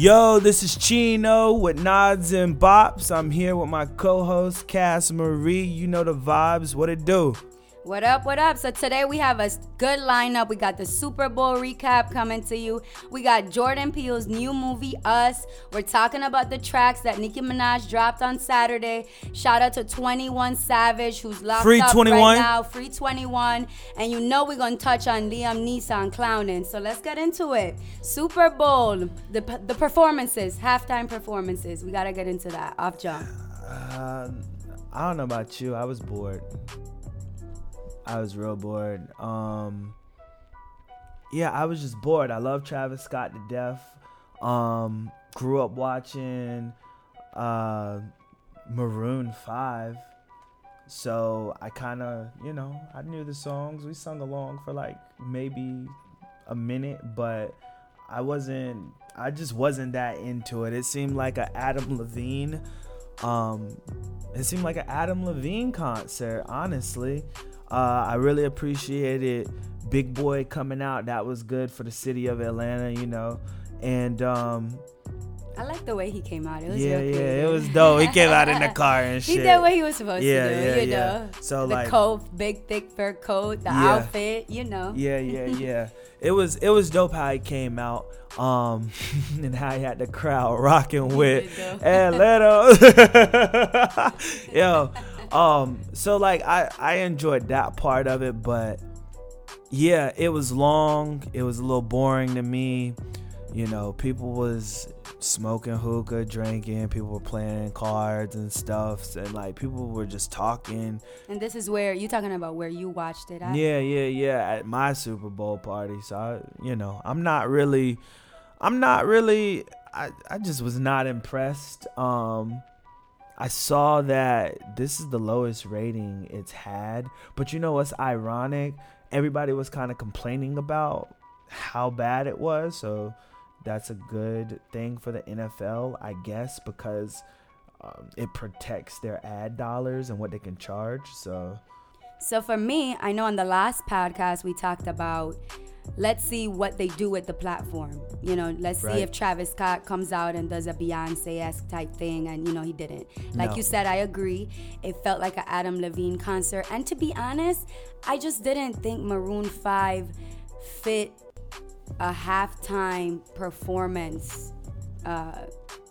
Yo, this is Chino with Nods and Bops. I'm here with my co-host Cass Marie. You know the vibes. What it do? What up, what up? So today we have a good lineup. We got the Super Bowl recap coming to you. We got Jordan Peele's new movie, Us. We're talking about the tracks that Nicki Minaj dropped on Saturday. Shout out to 21 Savage, who's locked Free up 21. right now. Free 21. And you know we're going to touch on Liam Neeson clowning. So let's get into it. Super Bowl, the, the performances, halftime performances. We got to get into that. Off jump. Uh, I don't know about you. I was bored. I was real bored. Um, yeah, I was just bored. I love Travis Scott to death. Um, grew up watching uh, Maroon Five, so I kind of, you know, I knew the songs. We sung along for like maybe a minute, but I wasn't. I just wasn't that into it. It seemed like a Adam Levine. Um, it seemed like an Adam Levine concert, honestly. Uh, I really appreciated Big Boi coming out. That was good for the city of Atlanta, you know. And um, I like the way he came out. It was yeah, real yeah, it was dope. He came out in the car and shit. He did what he was supposed Yeah, to do, yeah, you yeah. know. So, the like- coat, big thick fur coat, the Yeah. outfit, you know. Yeah, yeah, yeah. it was it was dope how he came out. Um, and how he had the crowd rocking with. Atlanta. Yo, um, so like I I enjoyed that part of it, but yeah, it was long. It was a little boring to me. You know, people was smoking hookah, drinking. People were playing cards and stuff, and like people were just talking. And this is where you talking about where you watched it at. Yeah, yeah, yeah. At my Super Bowl party, so I, you know, I'm not really, I'm not really. I, I just was not impressed. Um, I saw that this is the lowest rating it's had, but you know what's ironic? Everybody was kind of complaining about how bad it was, so that's a good thing for the NFL, I guess, because um, it protects their ad dollars and what they can charge. So. So for me, I know on the last podcast we talked about let's see what they do with the platform. You know, let's Right. see if Travis Scott comes out and does a Beyonce esque type thing, and you know he didn't. Like No. you said, I agree. It felt like an Adam Levine concert, and to be honest, I just didn't think Maroon Five fit a halftime performance. Uh,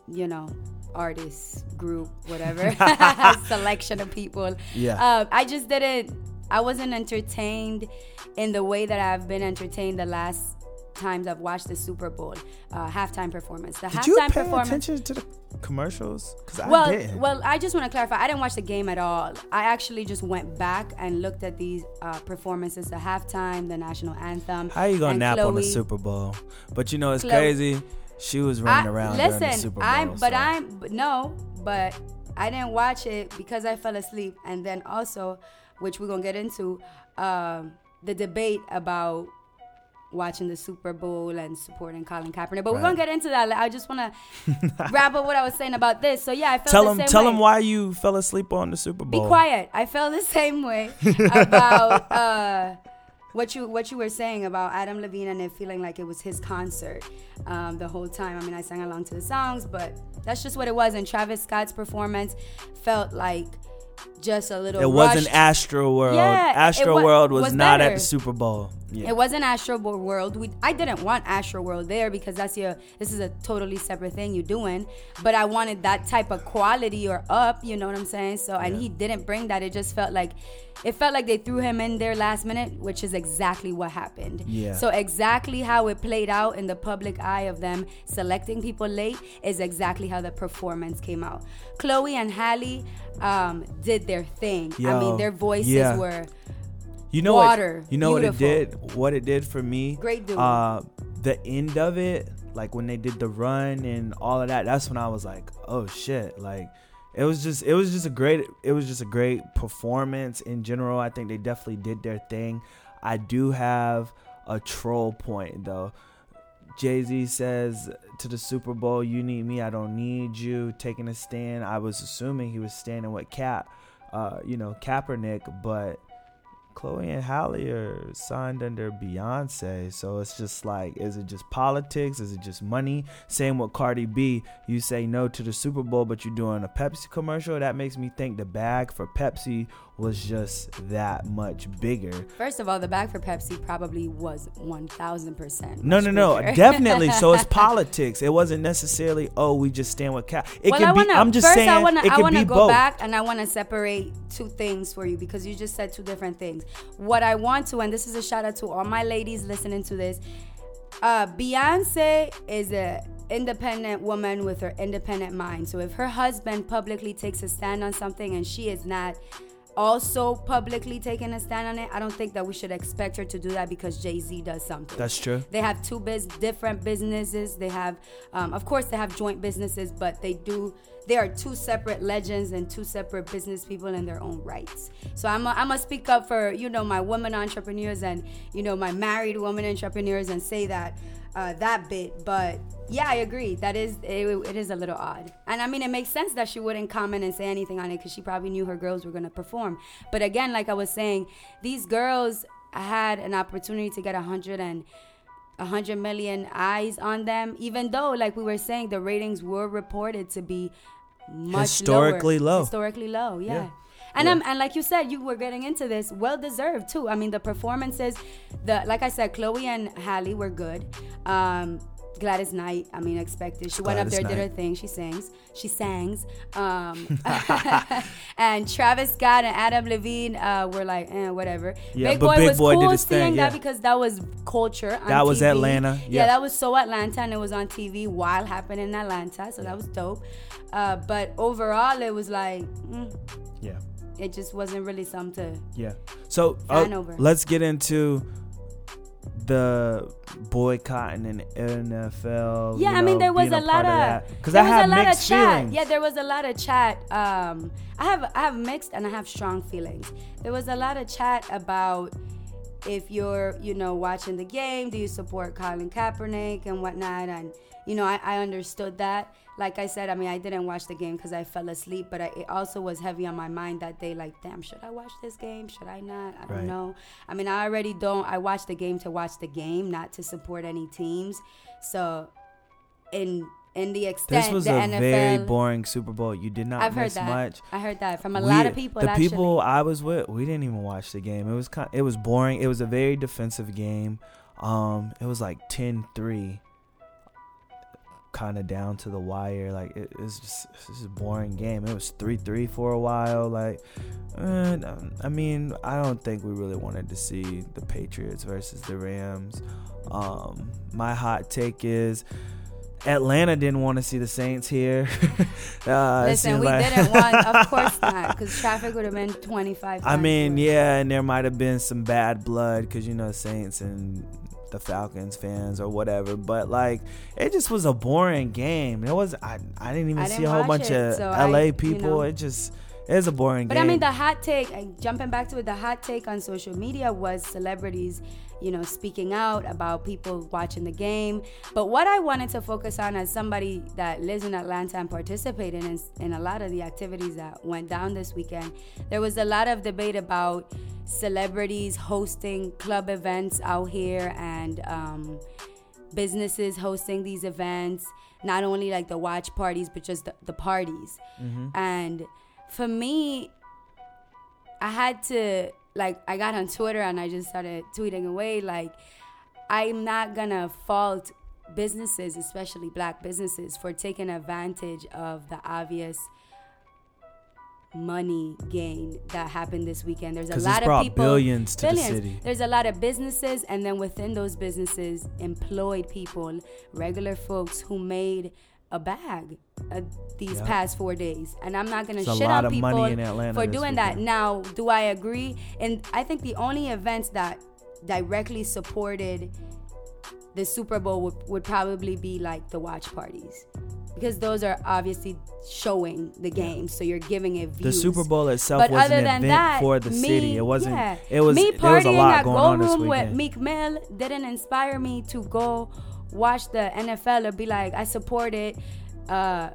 you know, artist group, whatever selection of people. Yeah. Uh, I just didn't. I wasn't entertained in the way that I've been entertained the last times I've watched the Super Bowl uh, halftime performance. The Did halftime you pay performance. attention to the commercials? Because I well, didn't. well, I just want to clarify. I didn't watch the game at all. I actually just went back and looked at these uh, performances: the halftime, the national anthem. How you gonna nap on the Super Bowl? But you know it's Chloe- crazy. She was running I- around listen, during the Super Bowl. I'm, but so- I'm, but no, but I didn't watch it because I fell asleep, and then also, which we're gonna get into, um, the debate about watching the Super Bowl and supporting Colin Kaepernick. But we're gonna get into that. I just wanna wrap up what I was saying about this. So yeah, I felt Tell the him, same tell way. him why you fell asleep on the Super Bowl. Be quiet. I felt the same way about uh, what you what you were saying about Adam Levine and it feeling like it was his concert um, the whole time. I mean, I sang along to the songs, but that's just what it was. And Travis Scott's performance felt like just a little. Bit. It wasn't. Astroworld. Yeah, Astroworld was, was not at the Super Bowl. Yeah. It wasn't Astroworld. We, I didn't want Astroworld there because that's your. This is a totally separate thing you're doing. But I wanted that type of quality or up. You know what I'm saying? So and he didn't bring that. It just felt like, it felt like they threw him in there last minute, which is exactly what happened. Yeah. So exactly how it played out in the public eye of them selecting people late is exactly how the performance came out. Chloe and Halle um, did their thing. I mean, their voices yeah. were. You know Water. what? You know Beautiful. what it did? What it did for me? Great dude. Uh, the end of it, like when they did the run and all of that. That's when I was like, oh shit! Like it was just, it was just a great, it was just a great performance in general. I think they definitely did their thing. I do have a troll point though. Jay Z says to the Super Bowl, "You need me, I don't need you." Taking a stand. I was assuming he was standing with Cap, uh, you know, Kaepernick, but Chloe and Halle are signed under Beyonce, so it's just like, is it just politics? Is it just money? Same with Cardi B. You say no to the Super Bowl, but you're doing a Pepsi commercial. That makes me think the bag for Pepsi was just that much bigger. First of all, the bag for Pepsi probably was 1000%. No, no, no. Definitely. so it's politics. It wasn't necessarily, oh, we just stand with Cal. It well, can I wanna, be, I'm just first saying, I wanna, it I wanna be go both. back and I want to separate two things for you because you just said two different things. What I want to, and this is a shout out to all my ladies listening to this. Uh, Beyonce is a independent woman with her independent mind. So if her husband publicly takes a stand on something and she is not also publicly taking a stand on it, I don't think that we should expect her to do that because Jay Z does something. That's true. They have two biz- different businesses. They have, um, of course, they have joint businesses, but they do. They are two separate legends and two separate business people in their own rights. So I'm gonna speak up for you know my women entrepreneurs and you know my married women entrepreneurs and say that uh, that bit. But yeah, I agree. That is it, it is a little odd, and I mean it makes sense that she wouldn't comment and say anything on it because she probably knew her girls were gonna perform. But again, like I was saying, these girls had an opportunity to get a hundred and. 100 million eyes on them even though like we were saying the ratings were reported to be much Historically lower. low. historically low yeah, Yeah. And Yeah. um, and like you said, you were getting into this, well deserved too. I mean, the performances, the like I said, Chloe and Halle were good. Um, Gladys Knight, I mean, expected. She went up Gladys there, did her thing. She sings, she sangs. Um, and Travis Scott and Adam Levine uh, were like, eh, whatever. Yeah, Big Boi Big was Boy did cool seeing yeah. that because that was culture. That was TV. Atlanta, Yeah. yeah. that was so Atlanta, and it was on TV while happening in Atlanta, so that was dope. Uh, but overall, it was like, mm, Yeah. It just wasn't really something to. Yeah. So uh, let's get into the boycotting in the NFL. Yeah, I mean there was being a lot of because there I a lot mixed of chat. feelings. Yeah, there was a lot of chat. Um, I have I have mixed and I have strong feelings. There was a lot of chat about if you're you know watching the game, do you support Colin Kaepernick and whatnot? And you know I, I understood that. Like I said, I mean I didn't watch the game because I fell asleep, but I, it also was heavy on my mind that day. Like, damn, should I watch this game? Should I not? I don't Right. know. I mean, I already don't. I watch the game to watch the game, not to support any teams. So, in in the extent This was the a NFL, very boring Super Bowl. You did not I've heard miss that. much. I heard that from a We- lot of people. The actually. people I was with, we didn't even watch the game. It was kind, it was boring. It was a very defensive game. Um, it was like 10-3, kind of down to the wire. Like it, it's just it's a boring game. It was three three for a while. Like, uh, I mean, I don't think we really wanted to see the Patriots versus the Rams. Um, my hot take is. Atlanta didn't want to see the Saints here. uh, Listen, we like- didn't want, of course not, because traffic would have been 25. I mean, worse. yeah, and there might have been some bad blood because you know Saints and the Falcons fans or whatever. But like, it just was a boring game. It was I I didn't even I see didn't a whole bunch it, of so I- LA you people. know. It just it was a boring But game. But I mean, the hot take, jumping back to it, the hot take on social media was celebrities, you know, speaking out about people watching the game. But what I wanted to focus on as somebody that lives in Atlanta and participated in, in a lot of the activities that went down this weekend, there was a lot of debate about celebrities hosting club events out here and um, businesses hosting these events. Not only like the watch parties but just the, the parties. And for me i had to like i got on twitter and i just started tweeting away like i'm not gonna fault businesses especially black businesses for taking advantage of the obvious money gain that happened this weekend there's a lot of people billions to the city. There's a lot of businesses, and then within those businesses, employed people, regular folks who made a bag uh, these Yeah. past four days. And I'm not gonna shit on people money in Atlanta for doing that. Now, do I agree? And I think the only events that directly supported the Super Bowl would, would probably be like the watch parties. Because those are obviously showing the game, so you're giving it views. the Super Bowl itself But was other an than event that, for the me, city. It wasn't. yeah. It was. me there was a lot at going Go on this Room with. Meek Mill didn't inspire me to go watch the NFL or be like, I support it. Uh,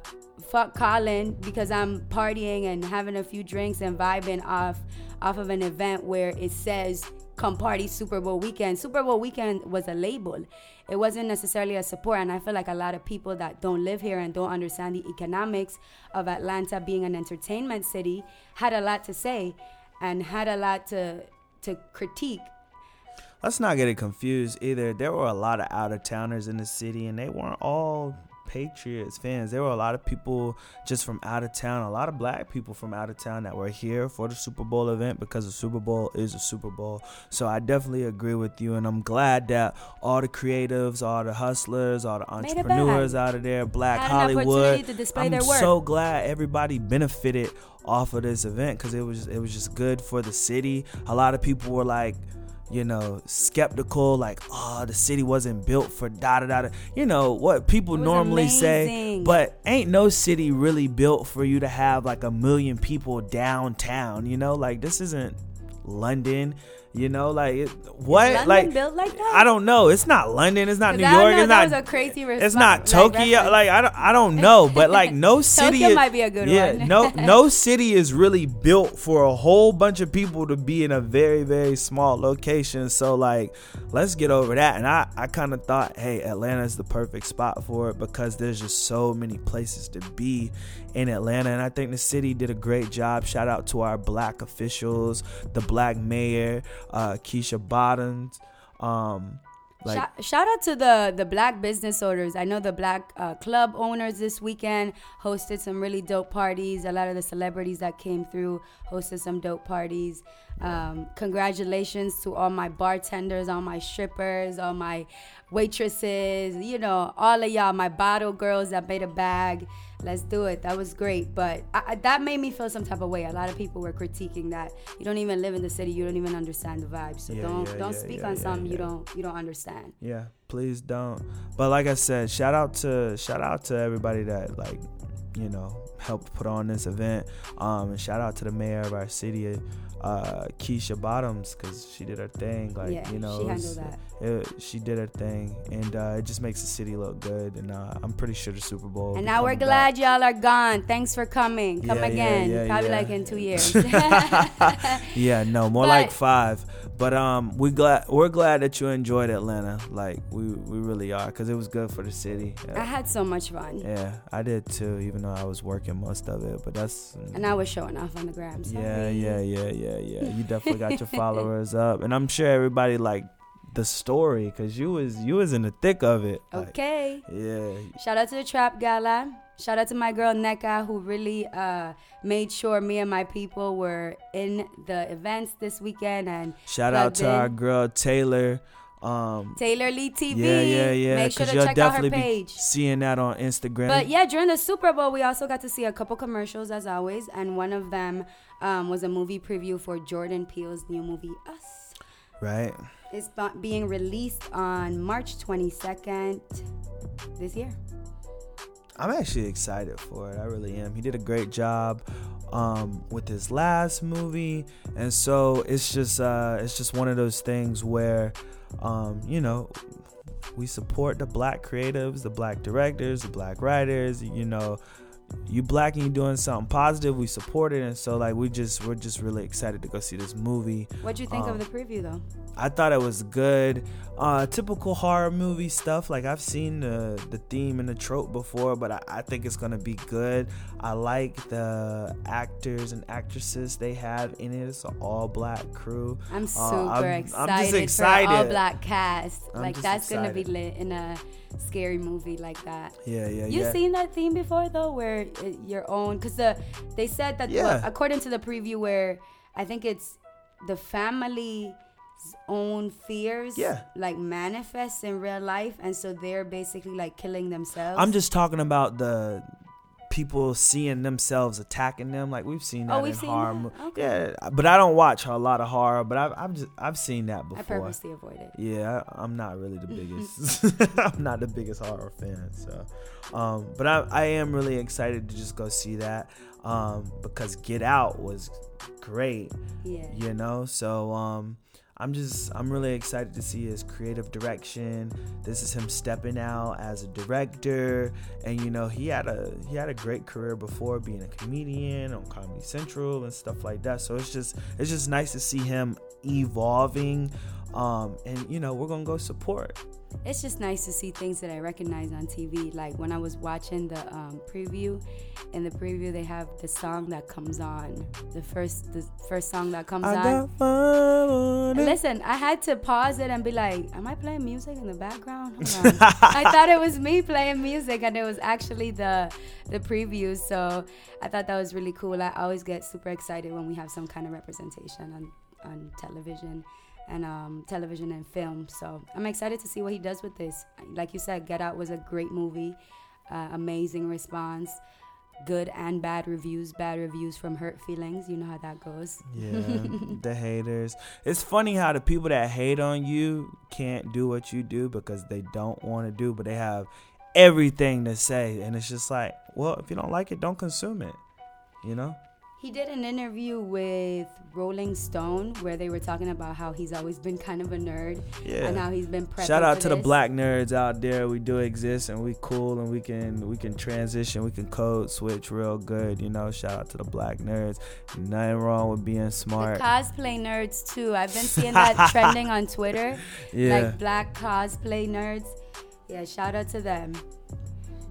fuck Colin because I'm partying and having a few drinks and vibing off off of an event where it says come party Super Bowl weekend. Super Bowl weekend was a label. It wasn't necessarily a support and I feel like a lot of people that don't live here and don't understand the economics of Atlanta being an entertainment city had a lot to say and had a lot to to critique let's not get it confused either. There were a lot of out of towners in the city, and they weren't all Patriots fans. There were a lot of people just from out of town, a lot of black people from out of town that were here for the Super Bowl event because the Super Bowl is a Super Bowl. So I definitely agree with you, and I'm glad that all the creatives, all the hustlers, all the entrepreneurs out of there, Black Had Hollywood, I'm so glad everybody benefited off of this event because it was it was just good for the city. A lot of people were like you know, skeptical, like, oh, the city wasn't built for da da da. You know what people normally amazing. say, but ain't no city really built for you to have like a million people downtown. You know, like this isn't London. You know, like it, what? like built like that? I don't know. It's not London. It's not New York. It's not. a crazy Response, It's not Tokyo. Like, like, I don't. I don't know. But like no city. Tokyo is, might be a good yeah, one. no, no city is really built for a whole bunch of people to be in a very very small location. So like, let's get over that. And I I kind of thought, hey, Atlanta is the perfect spot for it because there's just so many places to be in Atlanta. And I think the city did a great job. Shout out to our black officials, the black mayor uh, Keisha Bottoms. Um, like, shout, shout, out to the the black business owners. I know the black uh, club owners this weekend hosted some really dope parties. A lot of the celebrities that came through hosted some dope parties. Um, congratulations to all my bartenders, all my strippers, all my waitresses. You know, all of y'all, my bottle girls that made a bag let's do it. That was great, but I, that made me feel some type of way. A lot of people were critiquing that you don't even live in the city, you don't even understand the vibe. So yeah, don't yeah, don't yeah, speak on something you don't you don't understand. Yeah, please don't. But like I said, shout out to shout out to everybody that like you know helped put on this event. Um, and shout out to the mayor of our city uh, Keisha Bottoms because she did her thing. Like yeah, you know, she handled that. It, she did her thing, and uh, it just makes the city look good. And uh, I'm pretty sure the Super Bowl. And now we're glad back. y'all are gone. Thanks for coming. Come yeah, again. Yeah, Probably like in two years. yeah, no, more but, like five. But um, we glad we're glad that you enjoyed Atlanta. Like we we really are, cause it was good for the city. I had so much fun. Yeah, I did too. Even though I was working most of it, but that's. And I was showing off on the gram. Yeah, yeah, yeah, yeah, yeah. You definitely got your followers up, and I'm sure everybody like the story, cause you was you was in the thick of it. Okay. Like, yeah. Shout out to the Trap Gala. Shout out to my girl Neka who really uh, made sure me and my people were in the events this weekend. And shout out to in. our girl Taylor. Um, Taylor Lee TV. Yeah, yeah, yeah. Make sure to check out her page. seeing that on Instagram. But yeah, during the Super Bowl, we also got to see a couple commercials as always, and one of them um, was a movie preview for Jordan Peele's new movie Us. Right. It's being released on March 22nd this year. I'm actually excited for it. I really am. He did a great job um, with his last movie, and so it's just uh, it's just one of those things where um, you know we support the black creatives, the black directors, the black writers. You know, you black and you doing something positive, we support it, and so like we just we're just really excited to go see this movie. What'd you think um, of the preview though? I thought it was good. Uh, typical horror movie stuff. Like I've seen the the theme and the trope before, but I, I think it's gonna be good. I like the actors and actresses they have in it. It's an all black crew. I'm uh, super uh, I'm, excited, I'm just excited for all black cast. I'm like that's excited. gonna be lit in a scary movie like that. Yeah, yeah, yeah. you yeah. seen that theme before though, where it, your own? Because the they said that yeah. according to the preview, where I think it's the family own fears yeah. like manifest in real life and so they're basically like killing themselves i'm just talking about the people seeing themselves attacking them like we've seen oh, that oh, in horror okay. yeah but i don't watch a lot of horror but i've i've, just, I've seen that before. i purposely avoid it. Yeah I, am not really the biggest i'm not the biggest horror fan so um but i i am really excited to just go see that um because get out was great yeah. you know so um I'm just I'm really excited to see his creative direction. This is him stepping out as a director, and you know he had a he had a great career before being a comedian on Comedy Central and stuff like that. So it's just it's just nice to see him evolving, um, and you know we're gonna go support it's just nice to see things that I recognize on TV. Like when I was watching the um, preview, in the preview they have the song that comes on, the first the first song that comes I on. Listen, I had to pause it and be like, "Am I playing music in the background?" I thought it was me playing music, and it was actually the the preview. So I thought that was really cool. I always get super excited when we have some kind of representation on on television and um, television and film. So I'm excited to see what he does with this. Like you said, Get Out was a great movie, uh, amazing response, good and bad reviews. Bad reviews from hurt feelings. You know how that goes. Yeah, the haters. It's funny how the people that hate on you can't do what you do because they don't want to do, but they have everything to say, and it's just like, well, if you don't like it, don't consume it. You know. He did an interview with Rolling Stone where they were talking about how he's always been kind of a nerd yeah. and how he's been Shout out to this. the black nerds out there. We do exist and we cool and we can we can transition, we can code switch real good, you know. Shout out to the black nerds. Nothing wrong with being smart. The cosplay nerds too. I've been seeing that trending on Twitter. Yeah. Like black cosplay nerds. Yeah, shout out to them.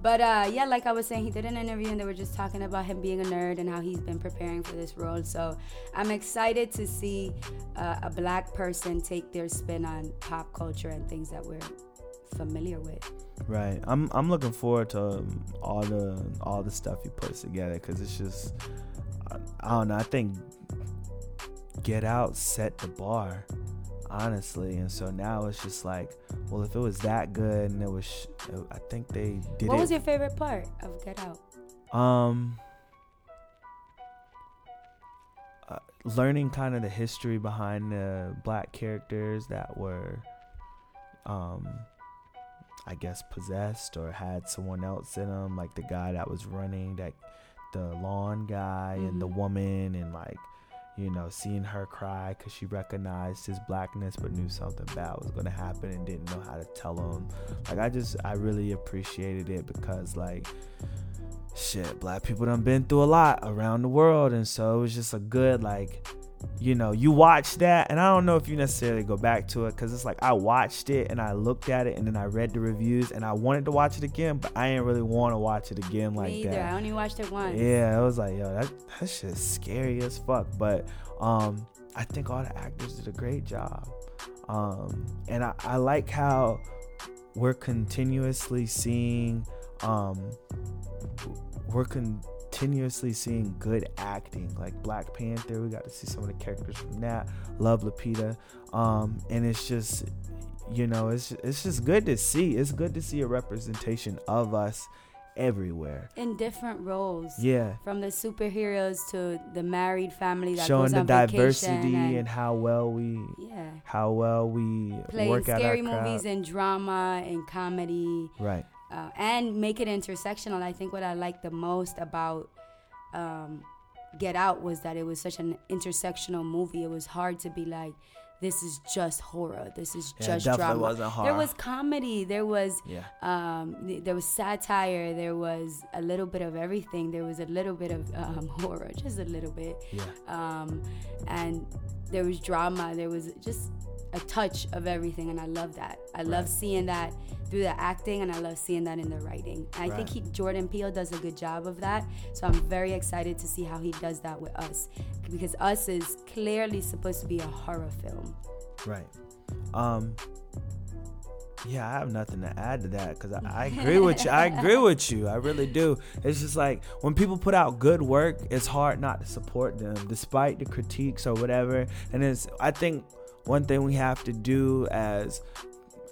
But uh, yeah, like I was saying, he did an interview and they were just talking about him being a nerd and how he's been preparing for this role. So I'm excited to see uh, a black person take their spin on pop culture and things that we're familiar with. Right. I'm I'm looking forward to um, all the all the stuff he puts together because it's just I, I don't know. I think Get Out set the bar honestly. And so now it's just like, well, if it was that good and it was, I think they did. What it. was your favorite part of Get Out? Um, uh, learning kind of the history behind the black characters that were, um, I guess possessed or had someone else in them, like the guy that was running that, the lawn guy mm-hmm. and the mm-hmm. woman and like you know, seeing her cry because she recognized his blackness but knew something bad was going to happen and didn't know how to tell him. Like, I just, I really appreciated it because, like, shit, black people done been through a lot around the world. And so it was just a good, like, you know, you watch that, and I don't know if you necessarily go back to it because it's like I watched it and I looked at it and then I read the reviews and I wanted to watch it again, but I didn't really want to watch it again like Me either. that. I only watched it once. Yeah, I was like, yo, that that shit's scary as fuck. But um, I think all the actors did a great job, um, and I, I like how we're continuously seeing um, we're con continuously seeing good acting like black panther we got to see some of the characters from that love lupita um, and it's just you know it's it's just good to see it's good to see a representation of us everywhere. In different roles. Yeah. From the superheroes to the married family that showing the diversity and, and, how well we yeah. how well we playing work scary movies and drama and comedy. Right uh, and make it intersectional. I think what I like the most about um, Get Out was that it was such an intersectional movie. It was hard to be like, this is just horror. This is yeah, just drama. Wasn't horror. There was comedy. There was yeah. um, there was satire. There was a little bit of everything. There was a little bit of um, horror, just a little bit. Yeah. Um, and there was drama. There was just a touch of everything, and I love that. I right. love seeing that through the acting, and I love seeing that in the writing. And I think he, Jordan Peele does a good job of that. So I'm very excited to see how he does that with Us, because Us is clearly supposed to be a horror film. Right. Um. Yeah, I have nothing to add to that because I, I, agree with you. I agree with you. I really do. It's just like when people put out good work, it's hard not to support them, despite the critiques or whatever. And it's I think one thing we have to do as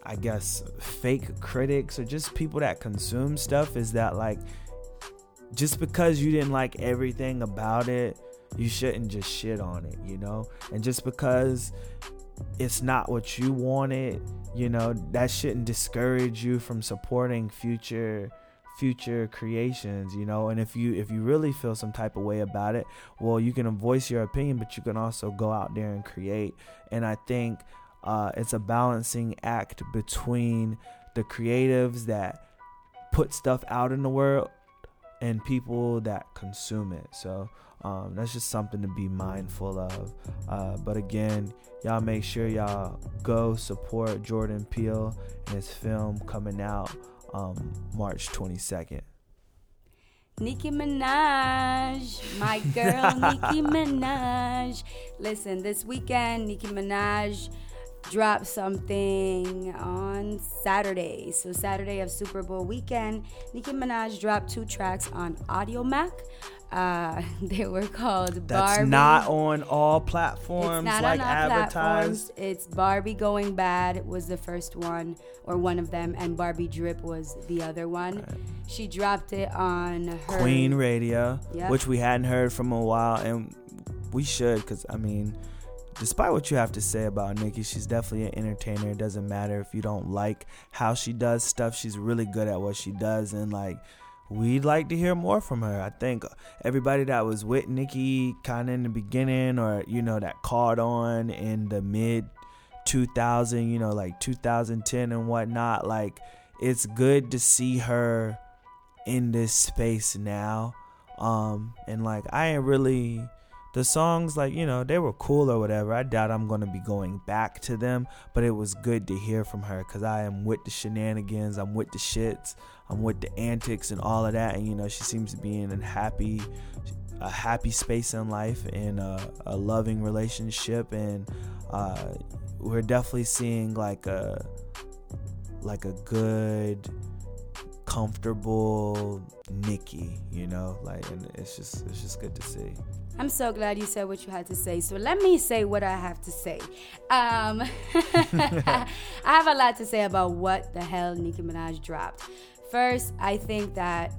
I guess fake critics or just people that consume stuff is that like just because you didn't like everything about it, you shouldn't just shit on it, you know? And just because it's not what you wanted, you know, that shouldn't discourage you from supporting future future creations you know? And if you if you really feel some type of way about it well you can voice your opinion but you can also go out there and create. And i think uh, it's a balancing act between the creatives that put stuff out in the world and people that consume it. So um, that's just something to be mindful of uh, but again y'all make sure y'all go support jordan peele and his film coming out um, March 22nd. Nicki Minaj, my girl Nicki Minaj. Listen, this weekend, Nicki Minaj dropped something on Saturday. So, Saturday of Super Bowl weekend, Nicki Minaj dropped two tracks on Audiomack. Uh, they were called That's Barbie. not on all platforms It's not like advertised. platforms. It's Barbie Going Bad was the first one or one of them, and Barbie Drip was the other one. She dropped it on her Queen Radio, Yep. which we hadn't heard from a while, and we should, because I mean, despite what you have to say about Nicki, she's definitely an entertainer. It doesn't matter if you don't like how she does stuff; she's really good at what she does, and like. We'd like to hear more from her. I think everybody that was with Nicki kind of in the beginning, or you know, that caught on in the mid 2000, you know, like 2010 and whatnot. Like, it's good to see her in this space now. Um, and like, I ain't really the songs, like, you know, they were cool or whatever. I doubt I'm gonna be going back to them, but it was good to hear from her because I am with the shenanigans, I'm with the shits, With the antics and all of that. And you know, she seems to be in a happy a happy space in life and a, a loving relationship and uh, we're definitely seeing like a like a good comfortable Nicki, you know, like and it's just it's just good to see. I'm so glad you said what you had to say. So let me say what I have to say. Um, I have a lot to say about what the hell Nicki Minaj dropped. First, I think that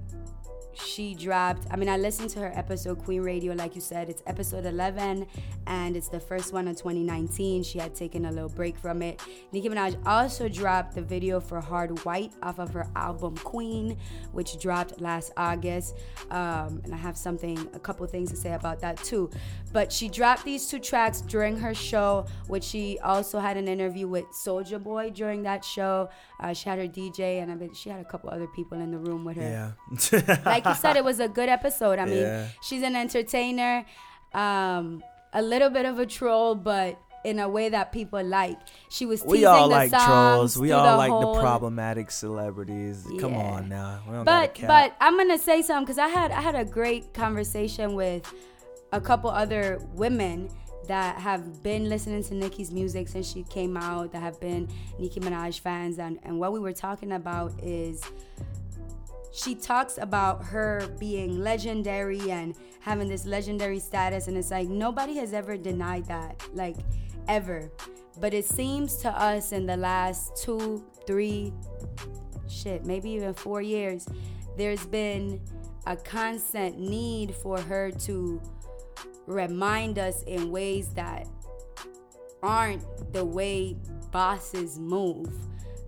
she dropped i mean i listened to her episode queen radio like you said it's episode 11 and it's the first one of 2019 she had taken a little break from it. Nicki minaj also dropped the video for hard white off of her album queen which dropped last august. Um, and i have something a couple things to say about that too. But she dropped these two tracks during her show which she also had an interview with Soulja Boy during that show. Uh, she had her dj and i mean she had a couple other people in the room with her. Yeah. like you said, it was a good episode. I mean, Yeah. she's an entertainer, um, a little bit of a troll, but in a way that people like. She was teasing we all the like trolls. We all the like whole- the problematic celebrities. Come on now. We don't But but. I'm gonna say something because I had I had a great conversation with a couple other women that have been listening to Nicki's music since she came out, that have been Nicki Minaj fans, and, and what we were talking about is she talks about her being legendary and having this legendary status and it's like nobody has ever denied that like ever. But it seems to us in the last two three shit maybe even four years there's been a constant need for her to remind us in ways that aren't the way bosses move.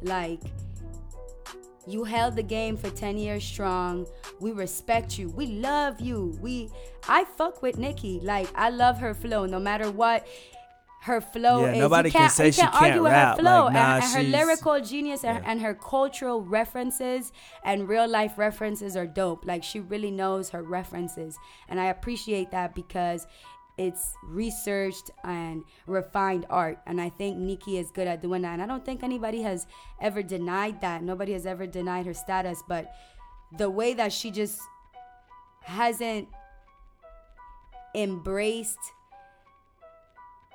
Like you held the game for 10 years strong. We respect you. We love you. We I fuck with Nicki. Like I love her flow no matter what her flow Yeah, is. nobody you can say she can't argue rap. with her flow Like, nah, and, and her lyrical genius and, Yeah. and her cultural references and real life references are dope. Like she really knows her references. And I appreciate that because it's researched and refined art and i think nicki is good at doing that and i don't think anybody has ever denied that nobody has ever denied her status but the way that she just hasn't embraced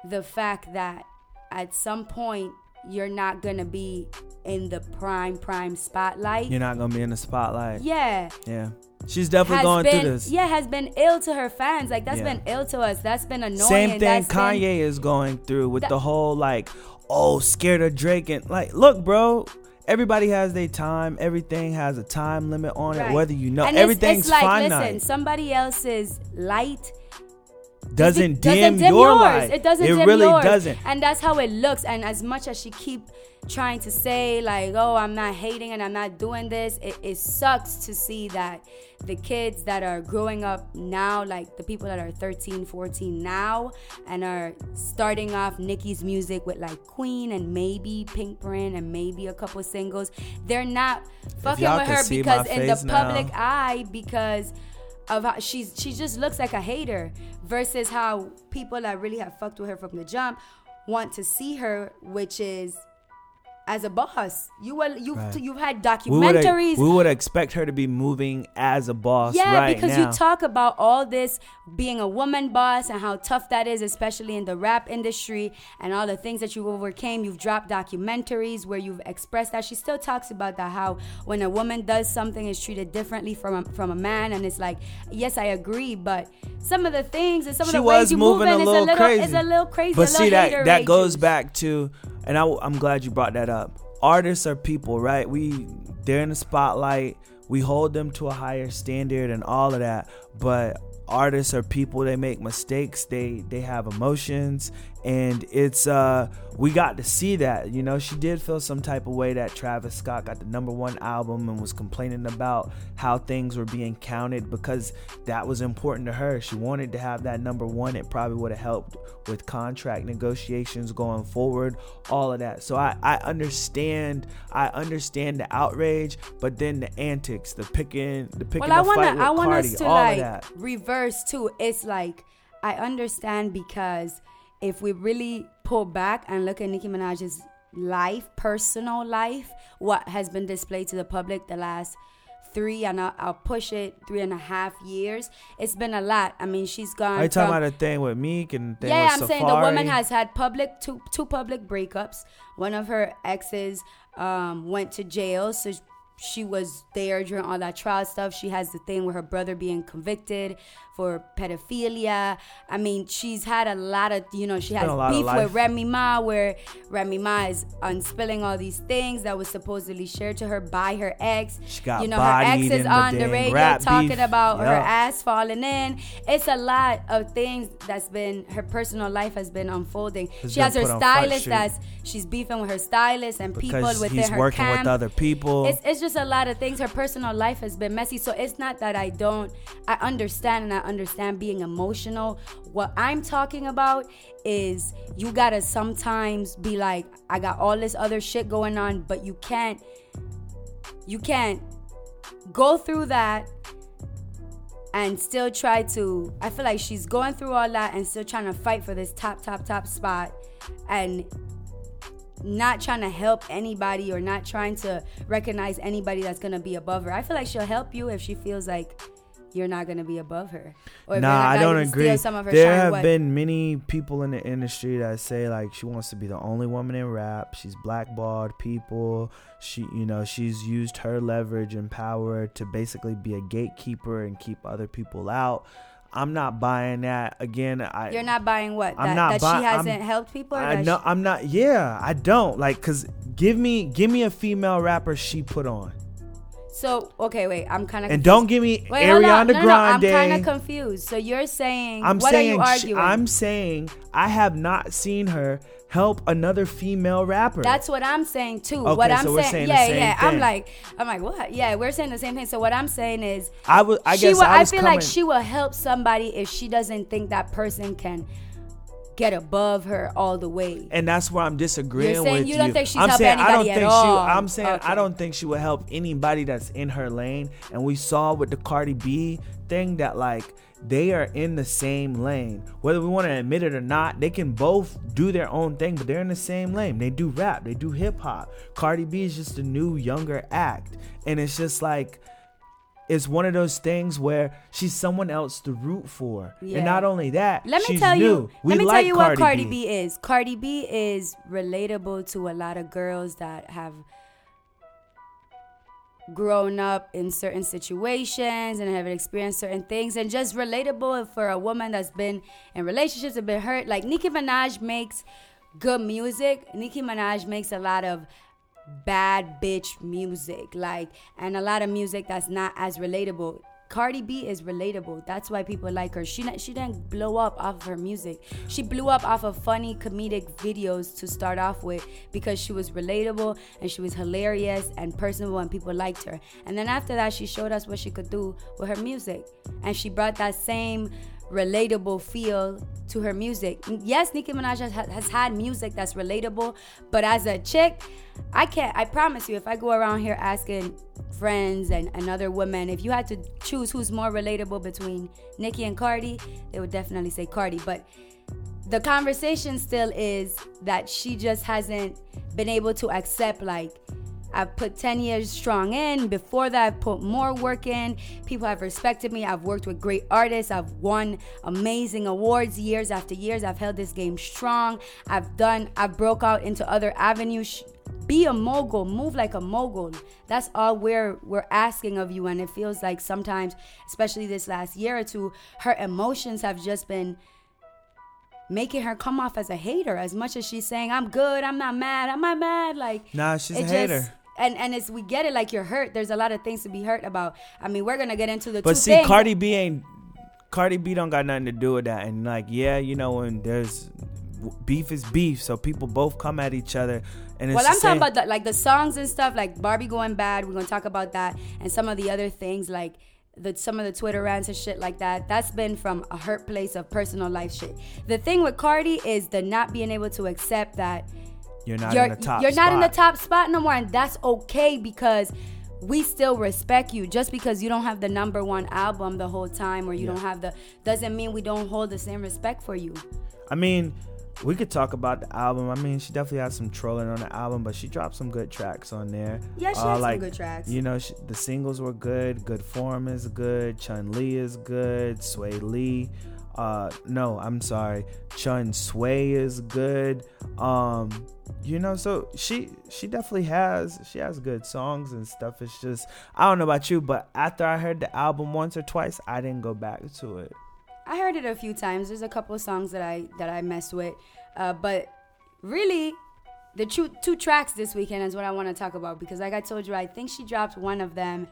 the fact that at some point you're not gonna be in the prime prime spotlight You're not gonna be in the spotlight. yeah Yeah. She's definitely going been through this. yeah has been ill to her fans like that's Yeah. been ill to us that's been annoying Same thing That's been- Kanye is going through with That- the whole like, oh, scared of Drake and like, look, bro. Everybody has their time. Everything has a time limit on it. Whether you know And it's- everything's it's like, finite. Listen, somebody else's light doesn't dim, your yours. life. It doesn't It dim really yours. doesn't. And that's how it looks. And as much as she keep trying to say like, "Oh, I'm not hating and I'm not doing this," it, it sucks to see that the kids that are growing up now, like the people that are 13, 14 now, and are starting off Nicki's music with like Queen and maybe Pinkprint and maybe a couple singles, they're not fucking with her because in the now. public eye because of how she's she just looks like a hater versus how people that really have fucked with her from the jump want to see her, which is as a boss. You will you've Right. you've had We would documentaries. we would expect her to be moving as a boss yeah, right because now. you talk about all this being a woman boss and how tough that is, especially in the rap industry and all the things that you overcame. You've dropped documentaries where you've expressed that. She still talks about that how when a woman does something, it's treated differently from a, from a man, and it's like, yes, I agree, but some of the things and some she of the ways you moving move a in is a little crazy. is a little crazy. But see that that goes back to, and I, I'm glad you brought that up. Artists are people, right? We they're in the spotlight. We hold them to a higher standard and all of that. But artists are people. They make mistakes. They they have emotions, and it's uh we got to see that. You know, she did feel some type of way that Travis Scott got the number one album and was complaining about how things were being counted because that was important to her. She wanted to have that number one. It probably would have helped with contract negotiations going forward, all of that. So I, I understand I understand the outrage, but then the antics, the picking the picking well, I fight with I want Cardi, us to like that. reverse too. It's like I understand because if we really pull back and look at Nicki Minaj's life, personal life, what has been displayed to the public the last three and I'll, I'll push it three and a half years. It's been a lot. I mean, she's gone. Are you talking from- about the thing with Meek and thing yeah, I'm saying the woman has had public two two public breakups. One of her exes um, went to jail, so she was there during all that trial stuff. She has the thing with her brother being convicted for pedophilia. I mean, she's had a lot of you know she has been a lot of beef with Remy Ma, where Remy Ma is unspilling all these things that was supposedly shared to her by her ex. She got you know, her ex is in the on the radio talking beef. about her ass falling in. It's a lot of things that's been her personal life has been unfolding. Has she been has her on stylist that's she's beefing with her stylist and people because within he's her working camp. with other people. It's, it's just a lot of things. Her personal life has been messy. So it's not that I don't, I understand and I understand being emotional. What I'm talking about is you gotta sometimes be like, I got all this other shit going on, but you can't, you can't go through that and still try to I feel like she's going through all that and still trying to fight for this top top top spot and not trying to help anybody or not trying to recognize anybody that's gonna be above her. I feel like she'll help you if she feels like you're not gonna be above her. Or nah, I don't agree. steal Some of her there have What? been many people in the industry that say like she wants to be the only woman in rap. She's blackballed people. She, you know, she's used her leverage and power to basically be a gatekeeper and keep other people out. I'm not buying that. Again, I You're not buying what? I'm that not that buy- she I'm- hasn't helped people? Or I know she- I'm not. Yeah, I don't like cause give me give me a female rapper she put on, so okay, wait. I'm kind of and don't give me Wait. Ariana No, no, no, I'm kind of confused. So you're saying I'm what saying are you arguing? I'm saying I have not seen her help another female rapper. That's what I'm saying too. Okay, what I'm so saying, saying yeah, yeah. I'm like, I'm like, what? Yeah, we're saying the same thing. So what I'm saying is, I would. I she guess will, I I, feel coming. like she will help somebody if she doesn't think that person can get above her all the way. and that's where I'm disagreeing You're saying with you don't think she's I'm saying I don't anybody at think all. she. I'm saying Okay. I don't think she would help anybody that's in her lane. And we saw with the Cardi B thing that like they are in the same lane. Whether we want to admit it or not, they can both do their own thing, but they're in the same lane. They do rap, they do hip hop. Cardi B is just a new, younger act, and it's just like. It's one of those things where she's someone else to root for, Yeah. and not only that, Let me tell new. you. We let me like tell you what Cardi Cardi B. B is. Cardi B is relatable to a lot of girls that have grown up in certain situations and have experienced certain things and just relatable for a woman that's been in relationships and been hurt like Nicki Minaj makes good music Nicki Minaj makes a lot of bad bitch music like and a lot of music that's not as relatable Cardi B is relatable. That's why people like her. She she didn't blow up off of her music. She blew up off of funny comedic videos to start off with because she was relatable and she was hilarious and personable and people liked her. And then after that, she showed us what she could do with her music, and she brought that same relatable feel to her music. Yes, Nicki Minaj has, has, had music that's relatable, but as a chick, I can't, I promise you, if I go around here asking friends and, and other women, if you had to choose who's more relatable between Nicki and Cardi, they would definitely say Cardi. But the conversation still is that she just hasn't been able to accept, like, I've put 10 years strong in. Before that, I've put more work in. People have respected me. I've worked with great artists. I've won amazing awards years after years. I've held this game strong. I've done, I've broke out into other avenues. Be a mogul, move like a mogul. That's all we're we're asking of you. And it feels like sometimes, especially this last year or two, her emotions have just been making her come off as a hater as much as she's saying i'm good i'm not mad am i mad like nah she's a hater and and as we get it like you're hurt there's a lot of things to be hurt about i mean we're gonna get into the but see things. cardi b ain't cardi b don't got nothing to do with that and like yeah you know when there's beef is beef so people both come at each other and well i'm talking about the, like the songs and stuff like barbie going bad we're gonna talk about that and some of the other things like the some of the Twitter rants and shit like that, that's been from a hurt place of personal life shit. The thing with Cardi is the not being able to accept that you're not you're, in the top you're spot. not in the top spot no more, and that's okay because we still respect you. Just because you don't have the number one album the whole time, or you yeah. don't have the, doesn't mean we don't hold the same respect for you. I mean, we could talk about the album. I mean, she definitely had some trolling on the album, but she dropped some good tracks on there. Yeah, she uh, had like, some good tracks. You know, she, the singles were good. Good Form is good. Chun Li is good. Swae Lee. Uh, no, I'm sorry. Chun Swae is good. Um, you know, so she she definitely has she has good songs and stuff. It's just I don't know about you, but after I heard the album once or twice, I didn't go back to it. I heard it a few times. There's a couple of songs that I that I messed with, uh, but really, the two two tracks this weekend is what I want to talk about because, like I told you, I think she dropped one of them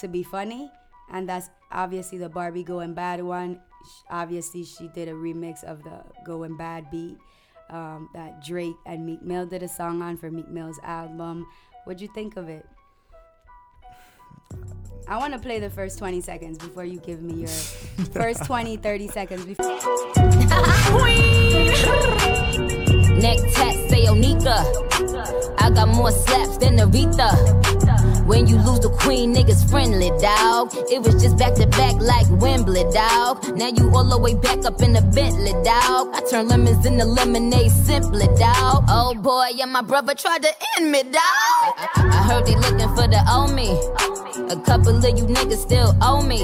to be funny, and that's obviously the Barbie Going Bad one. Obviously, she did a remix of the Going Bad beat um, that Drake and Meek Mill did a song on for Meek Mill's album. What'd you think of it? I want to play the first 20 seconds before you give me your first 20, 30 seconds before. Neck tat say Onika. I got more slaps than Aretha. When you lose the queen, niggas friendly, dog. It was just back to back like Wembley, dog. Now you all the way back up in the Bentley, dog. I turn lemons into lemonade simply, dog. Oh boy, yeah, my brother tried to end me, dog. I, I heard they looking for the old me. A couple of you niggas still owe me.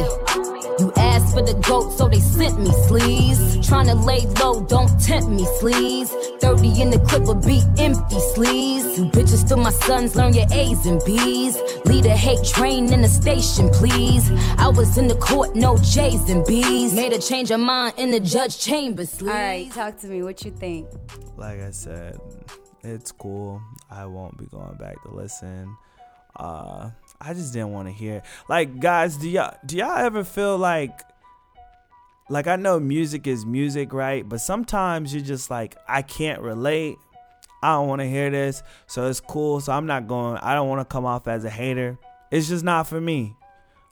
You asked for the goat, so they sent me sleeves. Tryna lay low, don't tempt me, sleeves. 30 in the clip will be empty, sleeves. You bitches still my sons, learn your A's and B's. Lead a hate train in the station, please. I was in the court, no J's and B's. Made a change of mind in the judge chamber, sleeves. Alright, talk to me. What you think? Like I said, it's cool. I won't be going back to listen. Uh, I just didn't want to hear. Like, guys, do y'all do y'all ever feel like like I know music is music, right? But sometimes you're just like, I can't relate. I don't want to hear this. So it's cool. So I'm not going, I don't want to come off as a hater. It's just not for me.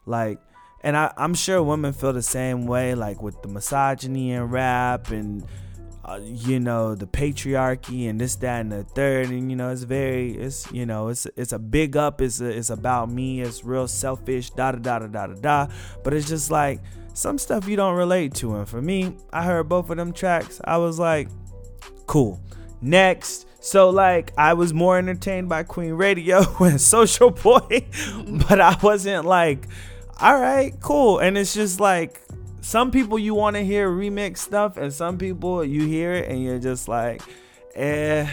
Like, and I, I'm sure women feel the same way, like with the misogyny and rap and uh, you know the patriarchy and this that and the third. And you know it's very it's you know it's it's a big up. It's a, it's about me. It's real selfish da da da da da da da. But it's just like some stuff you don't relate to. And for me i heard both of them tracks. I was like cool. Next. So like I was more entertained by Queen Radio and Soulja Boy, but I wasn't like, all right, cool. And it's just like some people you want to hear remix stuff, and some people you hear it and you're just like, eh,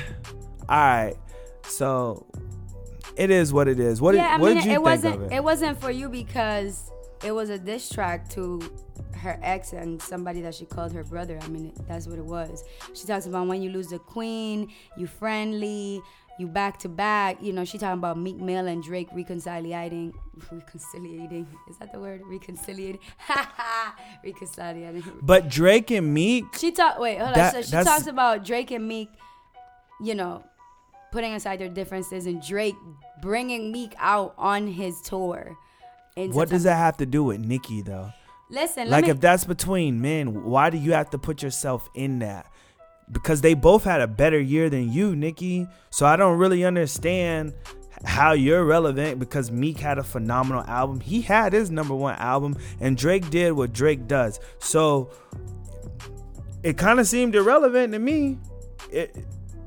all right. So it is what it is. What yeah, did, what mean, did you it think wasn't, of it? It wasn't for you because it was a diss track to her ex and somebody that she called her brother. I mean, that's what it was. She talks about when you lose the queen, you friendly, you back to back. You know, she talking about Meek Mill and Drake reconciliating, reconciliating. Is that the word? Reconciliating, reconciliating. But Drake and Meek, She talk. Wait, hold That- on. So she talks about Drake and Meek. You know, putting aside their differences, and Drake bringing Meek out on his tour. what does that have to do with Nicki though? Listen, let Like me, if that's between men, why do you have to put yourself in that? Because they both had a better year than you, Nicki. So I don't really understand how you're relevant because Meek had a phenomenal album. He had his number one album, and Drake did what Drake does. So it kind of seemed irrelevant to me. It,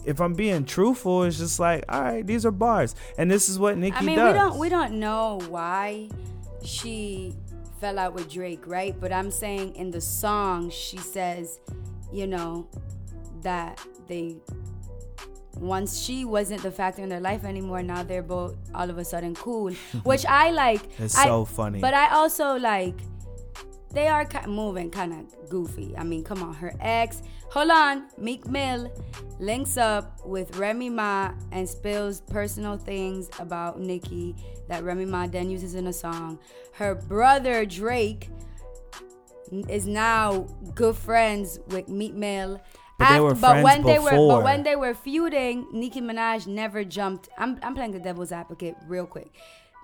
if I'm being truthful, it's just like, all right, these are bars, and this is what Nicki did. I mean, does. we don't we don't know why she fell out with Drake, right? But I'm saying in the song she says, you know, that they once she wasn't the factor in their life anymore, now they're both all of a sudden cool, which I like. It's I- so funny. But I also like they are moving kind of goofy. I mean, come on, her ex. Hold on, Meek Mill links up with Remy Ma and spills personal things about Nicki that Remy Ma then uses in a song. Her brother Drake is now good friends with Meek Mill. But they were but when they were but when they were feuding, Nicki Minaj never jumped. I'm I'm playing the devil's advocate real quick.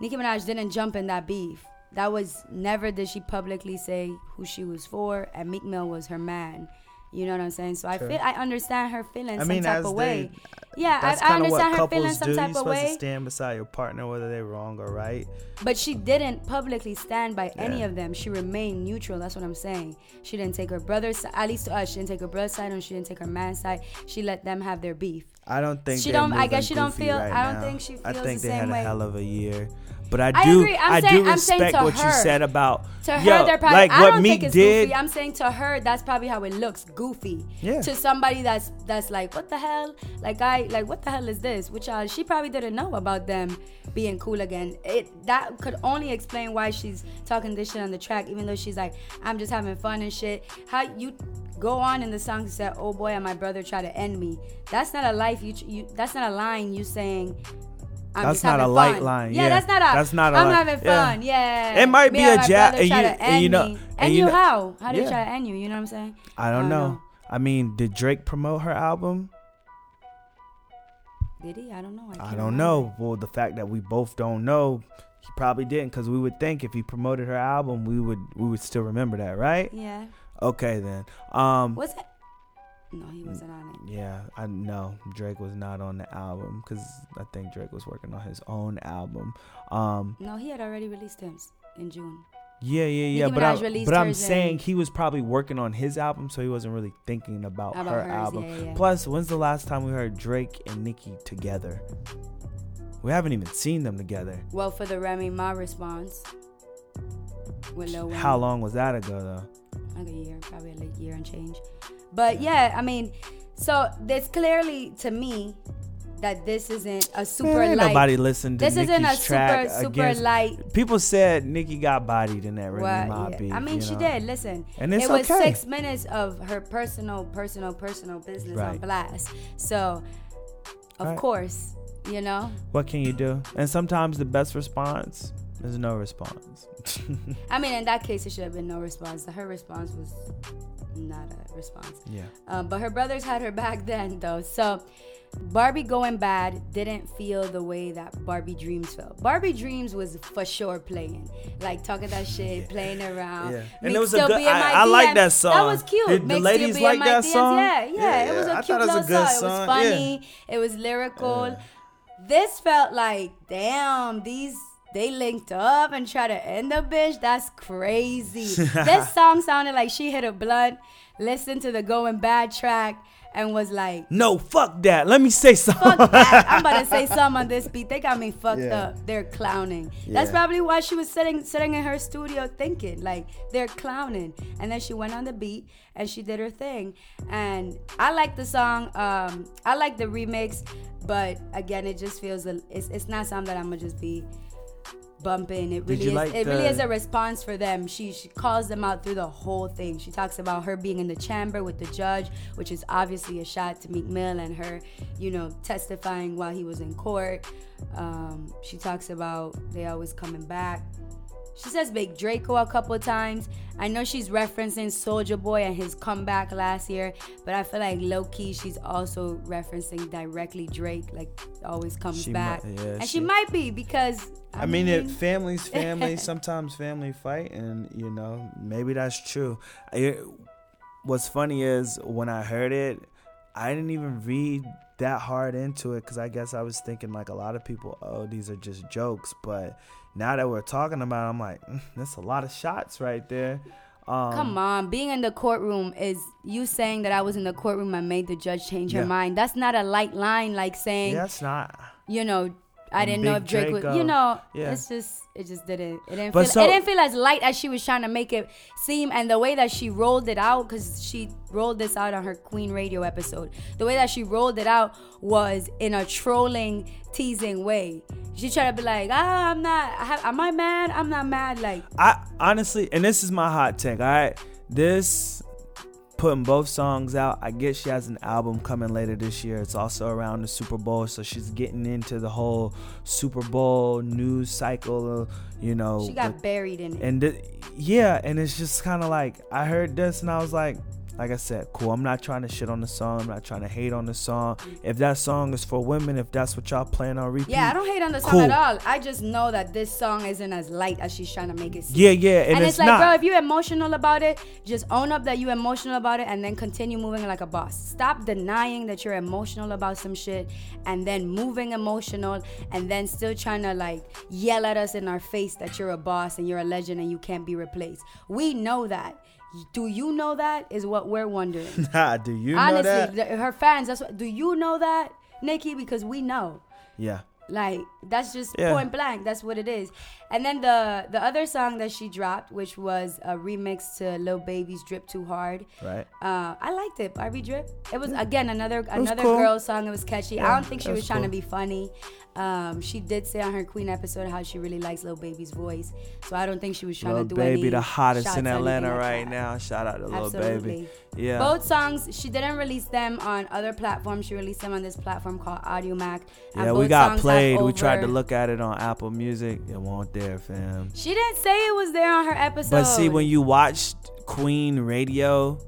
Nicki Minaj didn't jump in that beef. That was never did she publicly say who she was for, and Meek Mill was her man. You know what I'm saying? So I feel I understand her feelings I some type of way. they- yeah, That's I, I understand what her feeling couples some do. You're type of supposed to stand beside your partner, whether they're wrong or right. But she didn't publicly stand by any of them. She remained neutral. That's what I'm saying. She didn't take her brother's side. At least to us, she didn't take her brother's side, and she didn't take her man's side. She let them have their beef. I don't think She don't- I guess she don't feel- Right I don't now. think she feels way. I think the they had same a hell of a year. But I I do, agree. I'm I saying- do I'm respect what you said about To her, Yo, they're probably. like I what don't Meek think it's did. goofy. I'm saying to her, that's probably how it looks goofy. Yeah. To somebody that's that's like, what the hell? Like I like, what the hell is this? Which uh, she probably didn't know about them being cool again. It that could only explain why she's talking this shit on the track, even though she's like, I'm just having fun and shit. How you go on in the song to say, oh boy, and my brother try to end me. That's not a life. You you. That's not a line you saying. I'm That's not a light fun. line, Yeah, yeah. that's not a. That's not a I'm li- having fun. Yeah. It might be a jab- and you- and you know- me. and you know- how? How did yeah. try to end you? You know what I'm saying? I don't know. I mean, did Drake promote her album? Did he? I don't know. I, I don't know. Well, the fact that we both don't know, he probably didn't, because we would think if he promoted her album, we would we would still remember that, right? Yeah. Okay then. Um, Was it? No, he wasn't on it. Yeah, I know Drake was not on the album because I think Drake was working on his own album. Um, No, he had already released him in June. yeah, yeah, yeah. Nicki But, I, but I'm saying he was probably working on his album, so he wasn't really thinking about, About her hers, album. yeah, yeah. Plus, when's the last time we heard Drake and Nicki together? We haven't even seen them together. Well, for the Remy Ma response with Lil. How long was that ago, though? Like a year, probably a year and change. But yeah, I mean, so there's clearly to me that this isn't a super Man, ain't light. nobody listened to this isn't a Nicki's super super against- light People said Nicki got bodied in that Remy What? Yeah. beef. I mean, she know? did. Listen, And it was okay. six minutes of her personal, personal, personal business on blast. So, of Right. course, you know. What can you do? And sometimes the best response is no response. I mean, in that case, it should have been no response. Her response was not a response. yeah. Um, but her brothers had her back then, though. So Barbie going bad didn't feel the way that Barbie Dreams felt. Barbie Dreams was for sure playing, like talking that shit, playing around. Yeah. And it was a good- I- I like that song. That was cute. Did the ladies still be in like that DMs. song? Yeah, yeah, Yeah, It was yeah. a I cute it was a little good song. It was song, funny. It was lyrical. This felt like, damn, these they linked up and try to end the bitch. That's crazy. this song sounded like she hit a blunt, listened to the Going Bad track, and was like, No, fuck that. Let me say something. fuck that. I'm about to say something on this beat. They got me fucked Yeah. up. They're clowning. That's probably why she was sitting sitting in her studio thinking like they're clowning. And then she went on the beat and she did her thing. And I like the song. Um, I like the remix, but again, it just feels it's it's not something that I'm gonna just be bumping. It really is. like it really is a response for them. She she calls them out through the whole thing. She talks about her being in the chamber with the judge, which is obviously a shot to Meek Mill and her, you know, testifying while he was in court. Um, she talks about they always coming back. She says Big Draco a couple times. I know she's referencing Soulja Boy and his comeback last year, but I feel like low key she's also referencing directly Drake, like always comes She back, might- yeah, and she, she- might be because I, I mean, it mean, family's family. sometimes family fight, and you know, maybe that's true. It, what's funny is when I heard it, I didn't even read that hard into it because I guess I was thinking like a lot of people, oh, these are just jokes. But now that we're talking about, it, I'm like, mm, that's a lot of shots right there. Um, Come on, being in the courtroom is you saying that I was in the courtroom and made the judge change her mind. That's not a light line like saying, Yeah, it's not. you know, I didn't know if Drake would, you know, Yeah. it's just, it just didn't, it didn't, But feel, so- it didn't feel as light as she was trying to make it seem. And the way that she rolled it out, because she rolled this out on her Queen Radio episode, the way that she rolled it out was in a trolling, teasing way. She tried to be like, ah, I'm not, I have, am I mad? I'm not mad. Like, I honestly, and this is my hot take. All right, this putting both songs out. I guess she has an album coming later this year. It's also around the Super Bowl, so she's getting into the whole Super Bowl news cycle. You know, she got buried in it. and yeah, and it's just kind of like I heard this and I was like, like I said, cool. I'm not trying to shit on the song. I'm not trying to hate on the song. If that song is for women, if that's what y'all plan on repeat, Yeah, I don't hate on the song Cool. at all. I just know that this song isn't as light as she's trying to make it seem. Yeah, yeah, and, And, it's, it's, like, not. bro, if you're emotional about it, just own up that you're emotional about it and then continue moving like a boss. Stop denying that you're emotional about some shit and then moving emotional and then still trying to like yell at us in our face that you're a boss and you're a legend and you can't be replaced. We know that. Do you know that? Is what we're wondering. Nah, do you know Honestly, that? the- her fans, that's what do you know that, Nicki? Because we know. Yeah. Like that's just Yeah. point blank. That's what it is. And then the the other song that she dropped, which was a remix to Lil Baby's "Drip Too Hard," Right. uh, I liked it. Barbie Drip. It was again another another cool. girl song. It was catchy. Yeah, I don't think she was, was trying to be funny. Um, she did say on her Queen episode how she really likes Lil Baby's voice. So I don't think she was trying Little to do baby, any the hottest in Atlanta right now. Shout out to Absolutely. baby. Yeah. Both songs, she didn't release them on other platforms. She released them on this platform called Audiomack. yeah, we got played. We tried to look at it on Apple Music. It won't there, fam. She didn't say it was there on her episode. But see, when you watched Queen Radio,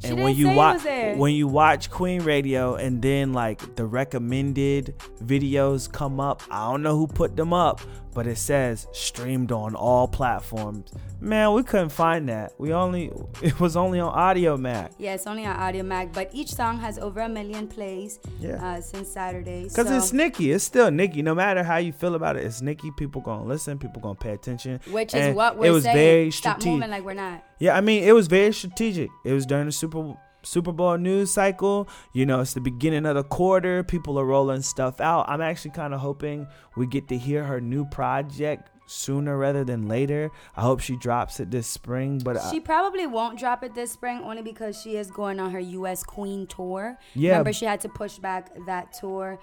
She and when you watch when you watch Queen Radio, and then like the recommended videos come up, I don't know who put them up, but it says streamed on all platforms. Man, we couldn't find that. We only it was only on Audiomack. yeah, it's only on Audiomack, but each song has over a million plays Yeah. uh, since Saturday. Cause so, it's Nicki. It's still Nicki. No matter how you feel about it, it's Nicki. People gonna listen. People gonna pay attention. which is what we're it was saying. very Stop moving like we're not. Yeah, I mean, it was very strategic. It was during the Super Super Bowl news cycle. You know, it's the beginning of the quarter. People are rolling stuff out. I'm actually kind of hoping we get to hear her new project sooner rather than later. I hope she drops it this spring. But I, She probably won't drop it this spring only because she is going on her U.S. Queen tour. Yeah. Remember, she had to push back that tour.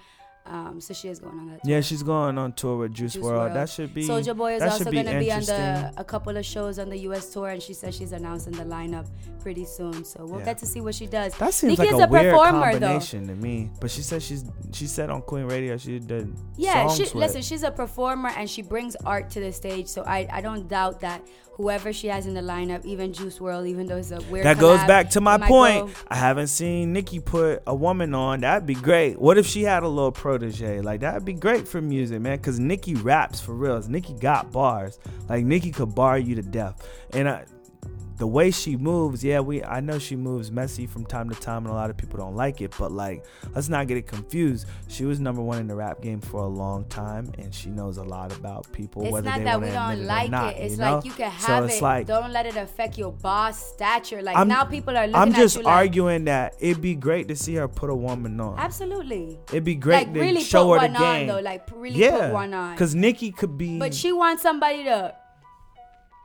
Um, so she is going on that tour. yeah, she's going on tour with Juice, Juice. WRLD. That should be. Soulja Boy is also going to be on the a couple of shows on the U.S. tour, and she says she's announcing the lineup pretty soon. So we'll Yeah. get to see what she does. That seems Nicki like a, a weird performer, though. combination to me. But she said she's she said on Queen Radio she did Yeah, she, listen, she's a performer and she brings art to the stage. So I, I don't doubt that whoever she has in the lineup, even Juice WRLD, even though it's a weird That goes back to my point. go- I haven't seen Nicki put a woman on. That'd be great. What if she had a little protege? Like that'd be great for music, man. Cause Nicki raps for real. Nicki got bars. Like Nicki could bar you to death. And I, the way she moves, yeah, we I know she moves messy from time to time, and a lot of people don't like it. But like, let's not get it confused. She was number one in the rap game for a long time, and she knows a lot about people. It's whether they that we don't it like not, it. It's you know? like you can have So it's it. like- don't let it affect your boss stature. Like I'm- now people are looking I'm just at you like, arguing that it'd be great to see her put a woman on. Absolutely. It'd be great Like to really show her the one on game. though. Like really yeah, put one on. Cause Nicki could be. But she wants somebody to,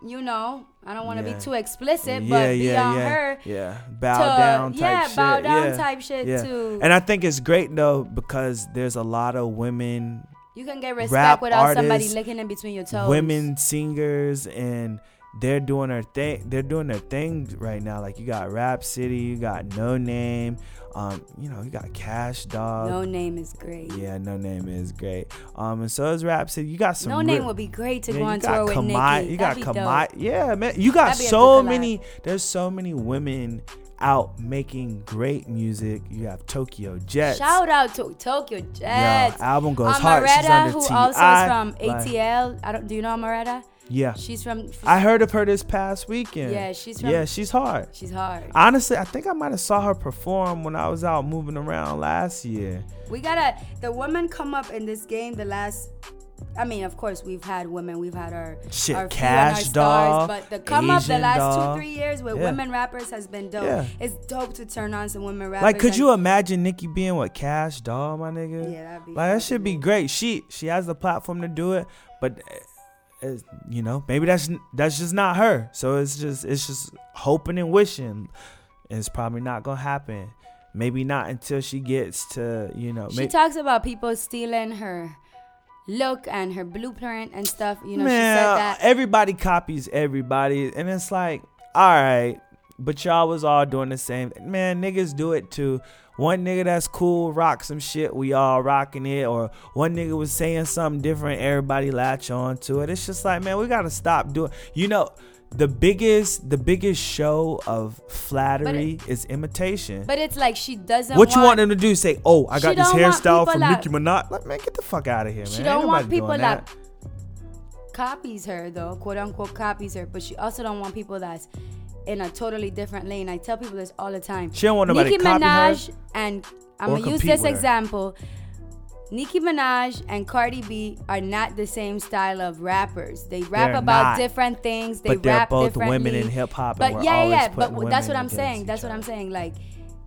you know, I don't want to Yeah. be too explicit, yeah, but be yeah, on her. Yeah, bow to- down type yeah, shit. bow down type shit too. And I think it's great though because there's a lot of women You can get respect without somebody artists, licking in between your toes. women singers and they're doing their thing they're doing their thing right now like you got Rapsody you got Noname um you know you got Cash Doll No name is great. yeah Noname is great um and so is Rapsody you got some Noname would be great to yeah, go on tour with Nicki. you got Kamai- yeah man you got so many there's so many women out making great music you have Tokyo Jetz Shout out to Tokyo yeah Jets. album goes hard she's Omeretta, under who T.I., also is from like- ATL. I don't. Do you know Omeretta? Yeah She's from. I heard of her this past weekend. Yeah, she's from- yeah, she's hard. She's hard. Honestly, I think I might have saw her perform when I was out moving around last year. We gotta. The women come up in this game. The last. I mean, of course, we've had women. We've had our Shit, our Cash our stars, but the come up the last Doll. two three years with Yeah. women rappers has been dope. Yeah. It's dope to turn on some women rappers. Like, could you imagine Nicki being with Cash Doll, my nigga? Yeah, that'd be Like that should be great. She she has the platform to do it, but it's, you know maybe that's that's just not her. So it's just it's just hoping and wishing. It's probably not gonna happen. Maybe not until she gets to you know. She may- talks about people stealing her look and her blueprint and stuff. You know, Man, she said that. everybody copies everybody, and it's like, all right, but y'all was all doing the same. Man, niggas do it too. One nigga that's cool rock some shit, we all rocking it, or one nigga was saying something different, everybody latch on to it. It's just like, man, we gotta stop doing. You know, the biggest, the biggest show of flattery is imitation. But it's like she doesn't. what you want them to do? Say, oh, I got this hairstyle from that- Nicki Minaj. Like, man, get the fuck out of here, man. She don't want people doing that, copies her though, quote unquote copies her. But she also don't want people that's in a totally different lane. I tell people this all the time. She don't want nobody Nicki Minaj and I'm gonna use this example. Nicki Minaj and Cardi B are not the same style of rappers. They rap They're about not. different things. They But they're rap both women in hip-hop and But yeah, yeah, but that's what I'm saying. That's what I'm saying. Like,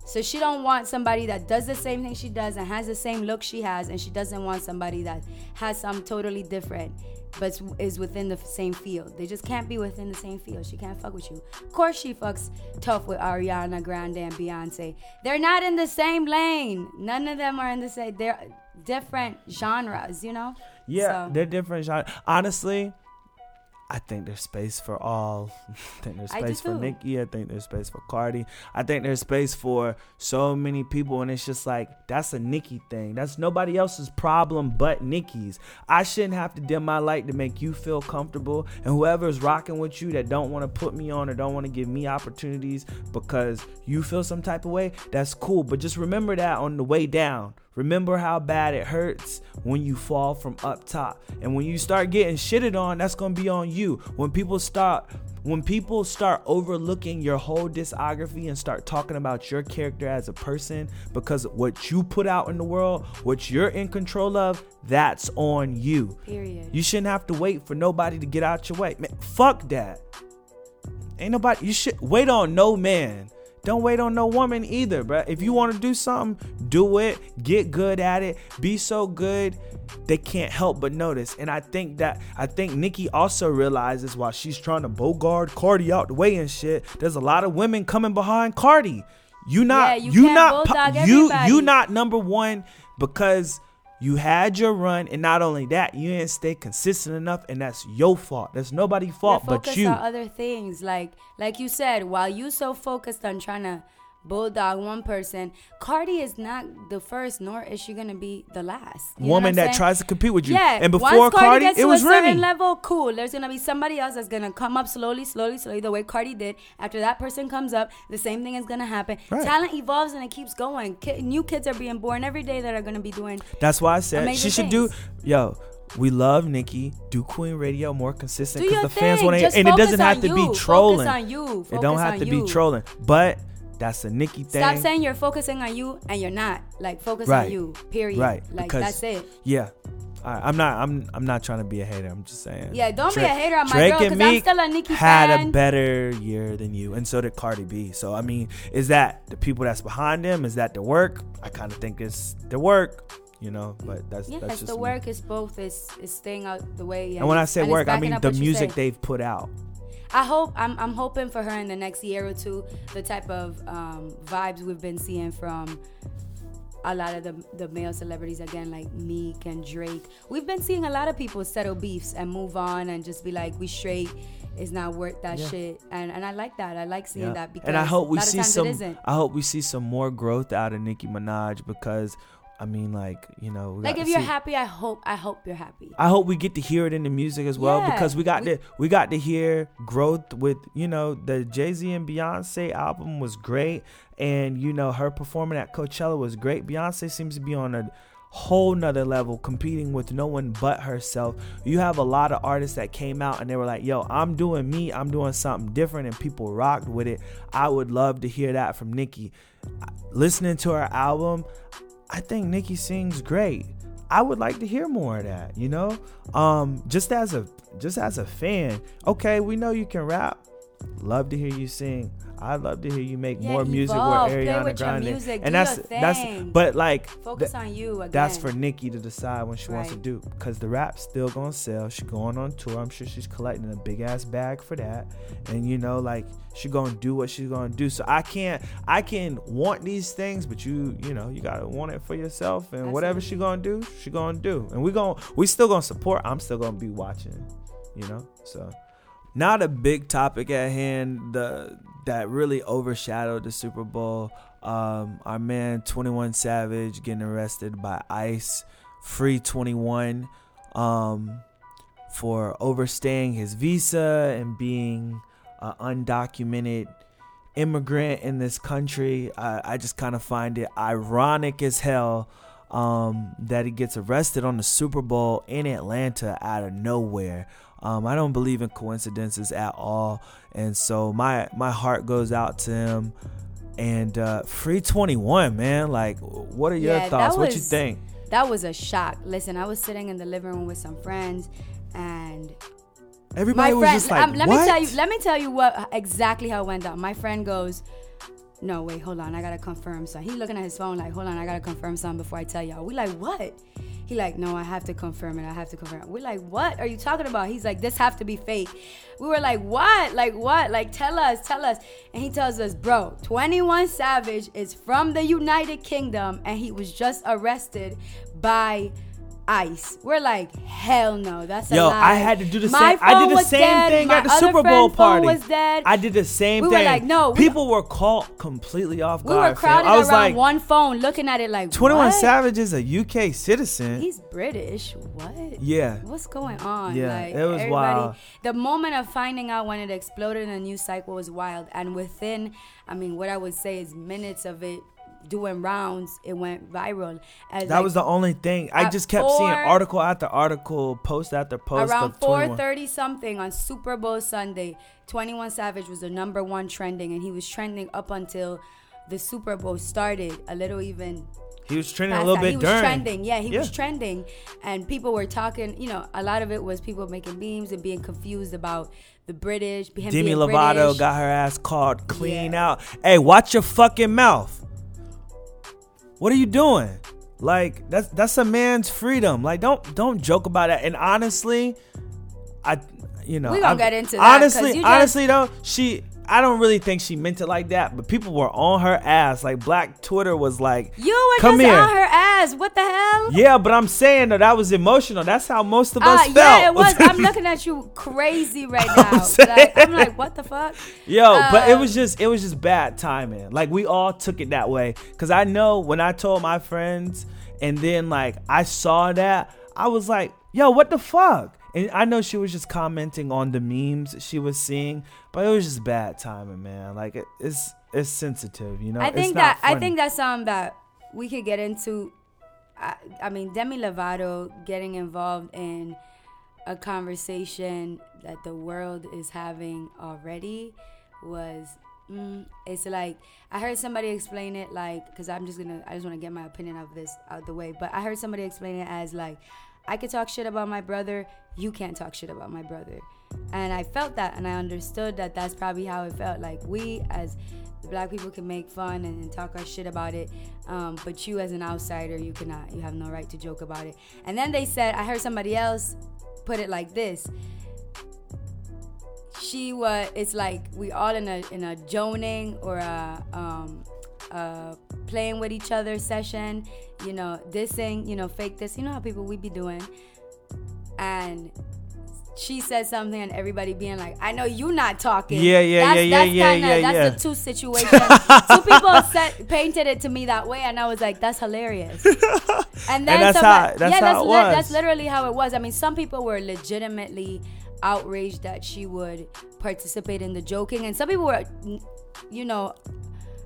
so she don't want somebody that does the same thing she does and has the same look she has, and she doesn't want somebody that has some totally different, but is within the same field. They just can't be within the same field. She can't fuck with you. Of course, she fucks tough with Ariana Grande and Beyonce. They're not in the same lane. None of them are in the same. They're different genres. You know. Yeah, So- they're different genres. Honestly, I think there's space for all. I think there's space for. Nicki. I think there's space for Cardi. I think there's space for so many people, and it's just like that's a Nicki thing. That's nobody else's problem but Nicki's. I shouldn't have to dim my light to make you feel comfortable, and whoever's rocking with you that don't want to put me on or don't want to give me opportunities because you feel some type of way, that's cool. But just remember that on the way down. Remember how bad it hurts when you fall from up top. And when you start getting shitted on, that's going to be on you. When people start when people start overlooking your whole discography and start talking about your character as a person because what you put out in the world, what you're in control of, that's on you. Period. You shouldn't have to wait for nobody to get out your way. Man, fuck that. Ain't nobody. You should wait on no man. Don't wait on no woman either, bruh. If you want to do something, do it. Get good at it. Be so good they can't help but notice. And I think that I think Nicki also realizes while she's trying to bogard Cardi out the way and shit, there's a lot of women coming behind Cardi. You not Yeah, you you, not you everybody. you not number one because you had your run, and not only that, you didn't stay consistent enough, and that's your fault. That's nobody's fault but you. on other things. Like like you said, while you so focused on trying to bulldog one person, Cardi is not the first, nor is she gonna be the last. You Woman that saying? tries to compete with you. Yeah, and before once Cardi, Cardi, gets it to was a certain Remy. level, cool. There's gonna be somebody else that's gonna come up slowly, slowly, slowly, the way Cardi did. After that person comes up, the same thing is gonna happen. Right. Talent evolves and it keeps going. Ki- new kids are being born every day that are gonna be doing. That's why I said she should do. Yo, we love Nicki. Do Queen Radio more consistent because the fans want to hear, and it doesn't have to you. be trolling. It don't have to you. be trolling, but that's a Nicki thing. Stop saying you're focusing on you and you're not. Like focus Right. on you. Period. right Like because that's it. Yeah. Right, I'm not. I'm. I'm not trying to be a hater. I'm just saying. Yeah, don't be a hater on my Drake girl, and 'cause I'm still a Nicki had fan. a better year than you, and so did Cardi B. So I mean, is that the people that's behind them? Is that the work? I kind of think it's the work. You know, but that's Yeah, that's just the me. work is both is is staying out the way. And when I say work, I mean the music they've put out. I hope I'm I'm hoping for her in the next year or two the type of um, vibes we've been seeing from a lot of the the male celebrities again, like Meek and Drake. We've been seeing a lot of people settle beefs and move on and just be like, we straight. It's not worth that Yeah. shit, and and I like that. I like seeing Yeah. that because and I hope a we see times some. It isn't. I hope we see some more growth out of Nicki Minaj because, I mean, like you know, Like if you're see- happy, I hope I hope you're happy. I hope we get to hear it in the music as well Yeah, because we got we- to we got to hear growth with you know the Jay Z and Beyonce album was great and you know her performing at Coachella was great. Beyonce seems to be on a whole nother level competing with no one but herself. You have a lot of artists that came out and they were like, "Yo, I'm doing me. I'm doing something different," and people rocked with it. I would love to hear that from Nicki. Listening to her album, I think Nicki sings great. I would like to hear more of that, you know? Um just as a just as a fan. Okay, we know you can rap. Love to hear you sing. I'd love to hear you make Yeah, more music evolve. with Ariana Grande. music. And that's that's but like Focus th- on you again. that's for Nicki to decide when she wants to do because the rap's still gonna sell. She's going on tour. I'm sure she's collecting a big ass bag for that, and you know, like she gonna do what she's gonna do. So I can't, I can want these things, but you, you know, you gotta want it for yourself, and whatever she gonna do, she gonna do, and we going we still gonna support. I'm still gonna be watching, you know. So not a big topic at hand the that really overshadowed the Super Bowl. Um, our man 21 Savage getting arrested by ICE, free 21 um, for overstaying his visa and being an undocumented immigrant in this country. I, I just kind of find it ironic as hell um, that he gets arrested on the Super Bowl in Atlanta out of nowhere. Um, I don't believe in coincidences at all, and so my my heart goes out to him. And uh, free twenty one, man. Like, what are your Yeah, thoughts? What you think? That was a shock. Listen, I was sitting in the living room with some friends, and Everybody my was friend. just like, um, let what? me tell you. Let me tell you what exactly how it went down. My friend goes, "No, wait, hold on. I gotta confirm something." He looking at his phone like, "Hold on, I gotta confirm something before I tell y'all." We like, "What?" He like, "No, I have to confirm it. I have to confirm." it. We like, "What are you talking about?" He's like, "This have to be fake." We were like, "What? Like what? Like tell us, tell us." And he tells us, "Bro, 21 Savage is from the United Kingdom and he was just arrested by ICE." We're like, "Hell no, that's a Yo, lie." I had to do the My same. I did the same dead. thing My at the Super Bowl party. was dead. I did the same We were thing. like, no, we- people were caught completely off guard. We were crowded. I was around like, one phone, looking at it like 21 what? Savage is a UK citizen. He's British. What? Yeah. What's going on? Yeah, like, it was everybody, wild. The moment of finding out when it exploded in the news cycle was wild, and within, I mean, what I would say is minutes of it doing rounds, it went viral. As that like, was the only thing. I just kept seeing article after article, post after post around 4:30 something on Super Bowl Sunday. 21 Savage was the number one trending, and he was trending up until the Super Bowl started. A little even He was trending a little that. bit he was during. trending. Yeah, he was trending, and people were talking. You know, a lot of it was people making memes and being confused about the British. Demi Lovato British. got her ass called clean Yeah. out. Hey, watch your fucking mouth. What are you doing? Like that's that's a man's freedom. Like don't don't joke about that. And honestly, I you know We gonna I'm- get into that, Honestly, you just- honestly though, she I don't really think she meant it like that, but people were on her ass. Like Black Twitter was like, You were Come just here. on her ass. What the hell? Yeah, but I'm saying that that was emotional. That's how most of us Uh, felt. yeah, it was. I'm looking at you crazy right now. I'm saying- like, I'm like, what the fuck? Yo, but it Um, was just it was just bad timing. Like we all took it that way cuz I know when I told my friends and then like I saw that, I was like, "Yo, what the fuck?" And I know she was just commenting on the memes she was seeing, but it was just bad timing, man. Like it, it's it's sensitive, you know. I It's think that I think that's something that we could get into. I, I mean, Demi Lovato getting involved in a conversation that the world is having already was. Mm, it's like I heard somebody explain it like because I'm just gonna I just want to get my opinion of this out the way. But I heard somebody explain it as like I could talk shit about my brother, you can't talk shit about my brother. And I felt that and I understood that that's probably how it felt. Like we as black people can make fun and, talk our shit about it, um, but you as an outsider, you cannot. You have no right to joke about it. And then they said, I heard somebody else put it like this. She was. It's like we all in a in a joning or a um, uh, playing with each other session, you know, dissing, you know, fake this. You know how people we be doing. And she said something and everybody being like, I know you not talking. Yeah, yeah, that's, yeah, yeah, that's yeah, kinda, yeah, That's yeah. the two situations. two people said, painted it to me that way, and I was like, that's hilarious. And then that's some- how- that's yeah, how that's it li- was. that's literally how it was. I mean, some people were legitimately outraged that she would participate in the joking, and some people were, you know,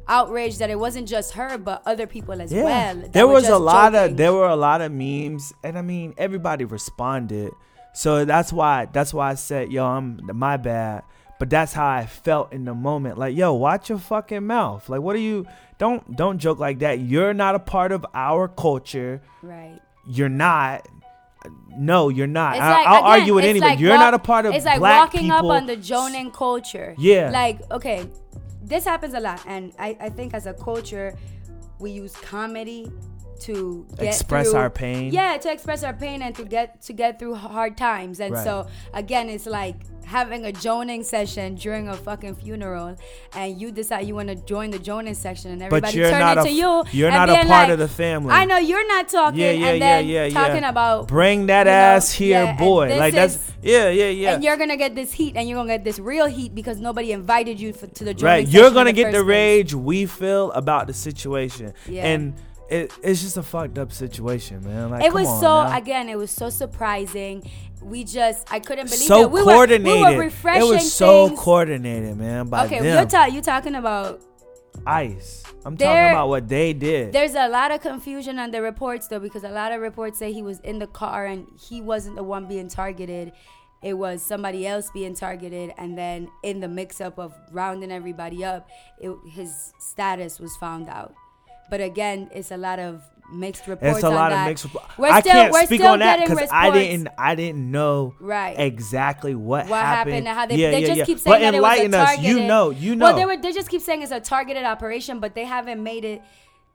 outraged that it wasn't just her, but other people as Yeah, well. there was a lot joking. of there were a lot of memes, and I mean everybody responded. So that's why that's why I said, yo, I'm my bad. But that's how I felt in the moment. Like, yo, watch your fucking mouth. Like, what are you? Don't don't joke like that. You're not a part of our culture. right. You're not. No, you're not. It's I, like, I'll again, argue with anybody. like you're walk- not a part of It's like walking people. up on the Jonan culture. Yeah. Like, okay, this happens a lot, and I, I think as a culture, we use comedy to get Express through- our pain. Yeah, to express our pain and to get to get through hard times. And Right. so again, it's like having a joning session during a fucking funeral, and you decide you want to join the joning section, and everybody turn not it a to you. you're not a part like, of the family. I know you're not talking, yeah, yeah, and yeah, then yeah, yeah. talking about bring that you know, ass here, yeah, boy. Like that's is- yeah, yeah, yeah. and you're gonna get this heat, and you're gonna get this real heat because nobody invited you for, to the joining right session you're gonna the get the place. rage we feel about the situation Yeah. and it, it's just a fucked up situation man like It was on so again, it was so surprising. We just I couldn't believe so it. We coordinated Were, we were refreshing it was so things. coordinated man by okay, them you're, ta- you're talking about ice i'm There- talking about what they did There's a lot of confusion on the reports though, because a lot of reports say he was in the car and he wasn't the one being targeted. It was somebody else being targeted, and then in the mix-up of rounding everybody up, it, his status was found out. But again, it's a lot of mixed reports. it's a on lot that. of mixed We're i still, can't we're speak still on that because i didn't i didn't know Right. exactly what, what happened, and how they, yeah, they yeah, just yeah. keep saying but that it was a enlighten us targeted. you know you know Well, they were they just keep saying it's a targeted operation, but they haven't made it.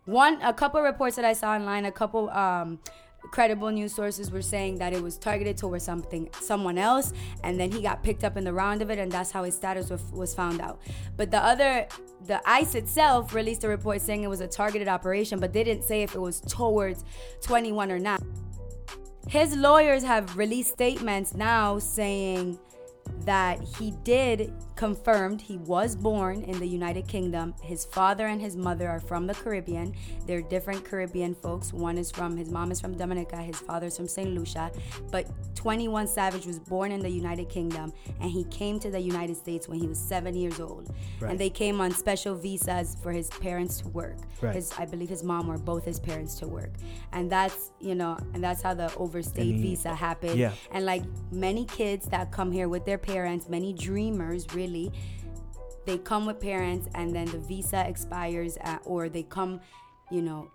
One, a couple reports that I saw online, a couple um, credible news sources were saying that it was targeted towards something, someone else, and then he got picked up in the round of it, and that's how his status was, was found out. But the other, the ICE itself released a report saying it was a targeted operation, but they didn't say if it was towards 21 or not. His lawyers have released statements now saying that he did confirmed he was born in the United Kingdom. His father and his mother are from the Caribbean. They're different Caribbean folks. One is from his mom is from Dominica, his father's from St. Lucia. But 21 Savage was born in the United Kingdom and he came to the United States when he was 7 years old. Right. And they came on special visas for his parents to work. Right. His I believe his mom or both his parents to work. And that's, you know, and that's how the overstayed he- visa happened. yeah. And like many kids that come here with their parents, many dreamers really, they come with parents and then the visa expires uh, or they come, you know,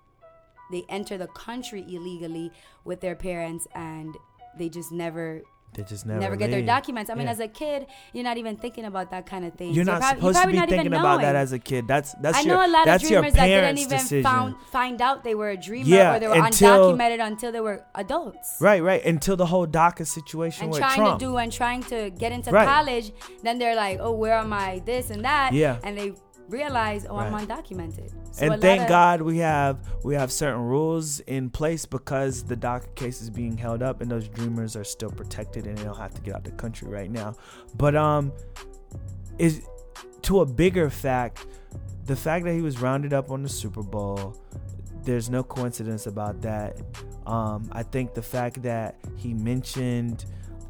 they enter the country illegally with their parents and they just never they just never, never, get their documents. I mean, Yeah. as a kid, you're not even thinking about that kind of thing. You're not supposed to be thinking about that as a kid. That's that's I your know a lot of dreamers that didn't even decision. found, find out they were a dreamer Yeah, or they were until- undocumented until they were adults. Right, right. Until the whole DACA situation and trying Trump. to do and trying to get into Right. college, then they're like, "Oh, where am I? This and that." Yeah. And they realize, "Oh, I'm undocumented." So and thank of- God we have we have certain rules in place because the DACA case is being held up and those dreamers are still protected and they don't have to get out the country right now. But um, is to a bigger fact, the fact that he was rounded up on the Super Bowl. There's no coincidence about that. Um, I think the fact that he mentioned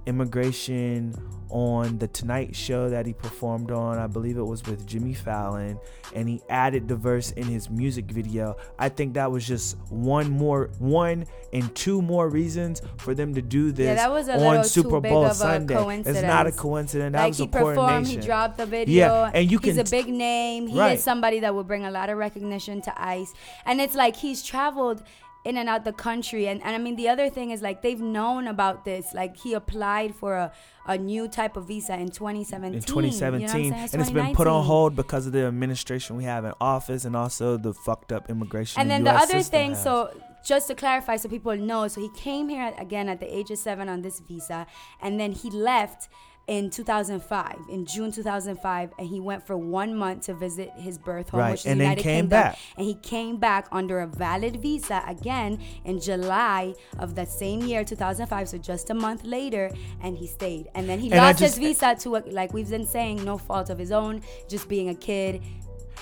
immigration on the Tonight Show that he performed on, I believe it was with Jimmy Fallon, and he added the verse in his music video. I think that was just one more, one and two more reasons for them to do this Yeah, that was on Super Bowl Sunday. It's not a coincidence. That like was he a performed, coordination. he dropped the video. Yeah, and you he's can a big name. He Right. is somebody that will bring a lot of recognition to ICE, and it's like he's traveled in and out the country. And, and I mean, the other thing is like they've known about this. Like he applied for a, a new type of visa in 2017. in 2017 you know and it's been put on hold because of the administration we have in office and also the fucked up immigration And then the, the other thing, has. so just to clarify, so people know, so he came here again at the age of seven on this visa, and then he left in 2005, in June 2005, and he went for one month to visit his birth home, Right, which is and the then United came Kingdom. back. And he came back under a valid visa again in July of that same year, 2005. So just a month later, and he stayed. And then he And lost just- his visa to, a, like we've been saying, no fault of his own, just being a kid.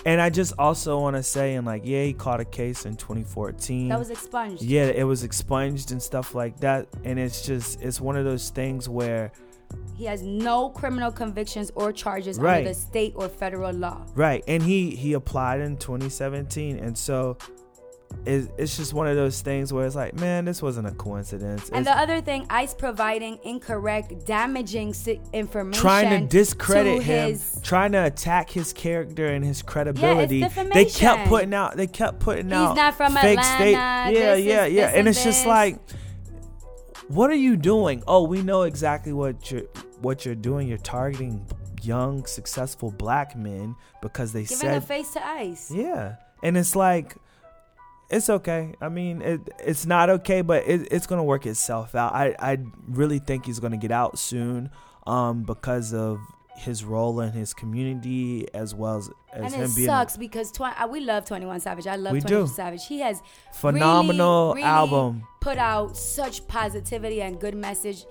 And I just also want to say, and like, yeah, he caught a case in 2014. That was expunged. yeah, it was expunged and stuff like that. And it's just, it's one of those things where, He has no criminal convictions or charges Right. under the state or federal law. right. And he he applied in 2017, and so it, it's just one of those things where it's like, man, this wasn't a coincidence. And It's the other thing, ICE providing incorrect, damaging information, trying to discredit to him, his- trying to attack his character and his credibility. Yeah, they kept putting out, they kept putting He's out not from fake Atlanta, state. Yeah, yeah, is- yeah. And and it's just like, what are you doing? Oh, we know exactly what you're what you're doing. You're targeting young, successful black men because they giving said a face to ICE. yeah, and it's like, it's okay. I mean, it, it's not okay, but it, it's gonna work itself out. I, I really think he's gonna get out soon, um, because of his role in his community as well as, as And him it being sucks because tw- uh, we love 21 Savage. I love We 21 do. Savage. He has phenomenal really, really album. Put out such positivity and good message,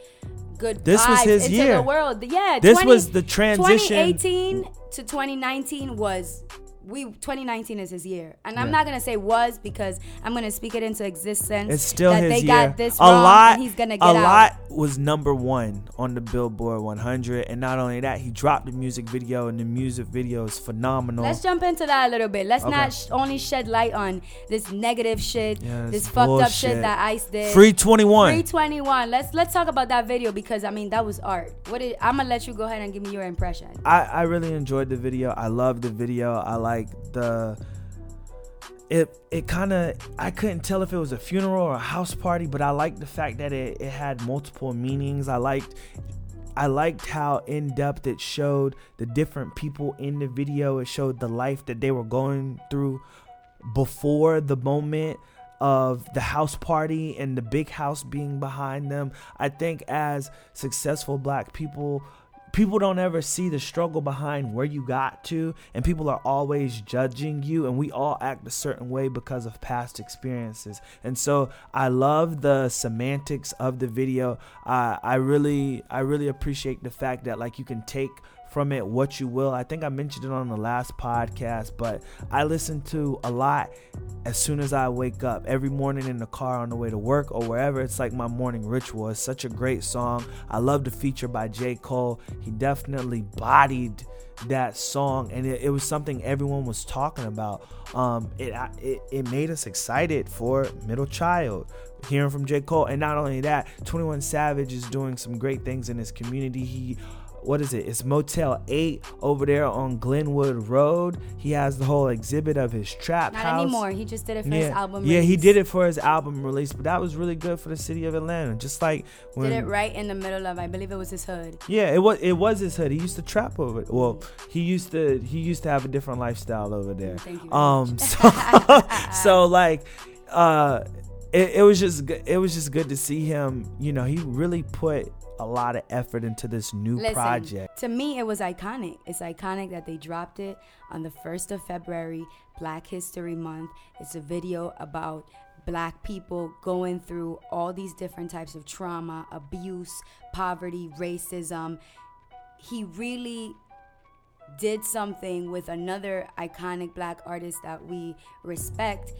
good This was his into year. the world. Yeah, This was the transition. 2018 to 2019 was we 2019 is his year, and I'm not gonna say was because I'm gonna speak it into existence. It's still that his they year. got this a wrong, lot, and he's gonna get a out. lot was number one on the Billboard 100, and not only that, he dropped the music video, and the music video is phenomenal. Let's jump into that a little bit. Let's Okay. not sh- only shed light on this negative shit, Yeah, this fucked up shit that Ice did. Free 21. 321. Let's let's talk about that video because I mean that was art. What did, I'm gonna let you go ahead and give me your impression. I, I really enjoyed the video. I love the video. I like the it it kind of I couldn't tell if it was a funeral or a house party, but I liked the fact that it, it had multiple meanings. I liked I liked how in depth it showed the different people in the video. It showed the life that they were going through before the moment of the house party and the big house being behind them. I think as successful black people, people don't ever see the struggle behind where you got to, and people are always judging you, and we all act a certain way because of past experiences. And so I love the semantics of the video. I I really I really appreciate the fact that like you can take from it what you will. I think I mentioned it on the last podcast, but I listen to a lot as soon as I wake up. Every morning in the car on the way to work or wherever, it's like my morning ritual. It's such a great song. I love the feature by J. Cole. He definitely bodied that song and it, it was something everyone was talking about. Um, it, it it made us excited for Middle Child hearing from J. Cole. And not only that, 21 Savage is doing some great things in his community. He what is it? It's Motel 8 over there on Glenwood Road. He has the whole exhibit of his trap Not house. anymore. He just did it for Yeah, his album. yeah, he did it for his album release, but that was really good for the city of Atlanta. Just like when, Did it right in the middle of, I believe it was his hood. yeah, it was it was his hood. He used to trap over it. Well, he used to he used to have a different lifestyle over there. Thank you Um, so, so like, uh, it, it was just it was just good to see him. You know, he really put a lot of effort into this new Listen, project. to me, it was iconic. It's iconic that they dropped it on the 1st of February, Black History Month. It's a video about black people going through all these different types of trauma, abuse, poverty, racism. He really did something with another iconic black artist that we respect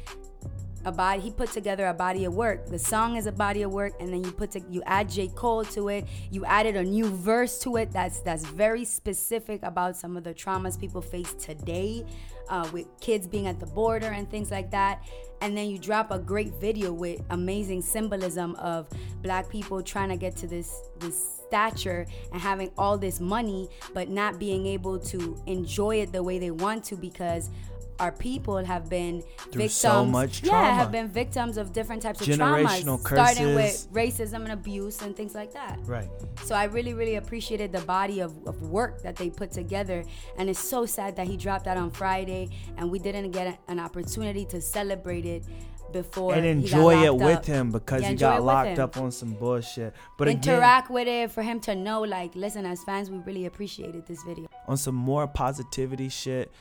a body he put together a body of work. The song is a body of work and then you put to, you add j. Cole to it. You added a new verse to it that's that's very specific about some of the traumas people face today uh, with kids being at the border and things like that. And then you drop a great video with amazing symbolism of black people trying to get to this this stature and having all this money but not being able to enjoy it the way they want to because our people have been Through victims so much yeah have been victims of different types of Generational traumas starting with racism and abuse and things like that Right. so I really, really appreciated the body of, of work that they put together. And it's so sad that he dropped that on Friday and we didn't get an opportunity to celebrate it before and he got enjoy it with up. him because Yeah, he got locked up on some bullshit. But again, interact with it for him to know like listen as fans we really appreciated this video on some more positivity shit,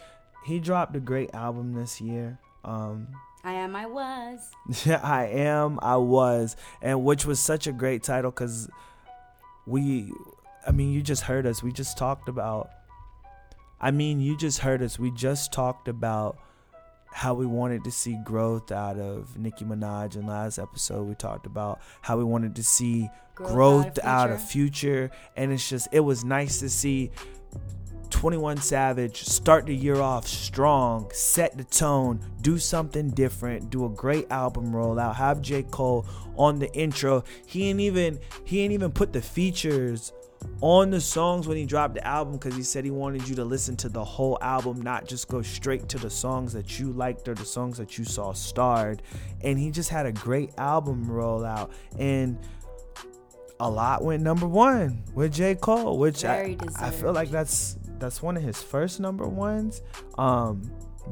he dropped a great album this year. Um, i am i was Yeah, I am. I was, and which was such a great title because we, I mean, you just heard us. We just talked about. I mean, you just heard us. We just talked about how we wanted to see growth out of Nicki Minaj. In last episode, we talked about how we wanted to see Growth growth, out of out of future, and it's just it was nice to see 21 Savage start the year off strong, set the tone, do something different, do a great album rollout, have J. Cole on the intro. He ain't even he ain't even put the features on the songs when he dropped the album because he said he wanted you to listen to the whole album, not just go straight to the songs that you liked or the songs that you saw starred. And he just had a great album rollout. And a lot went number one with J. Cole, which I, I feel like that's that's one of his first number ones. Um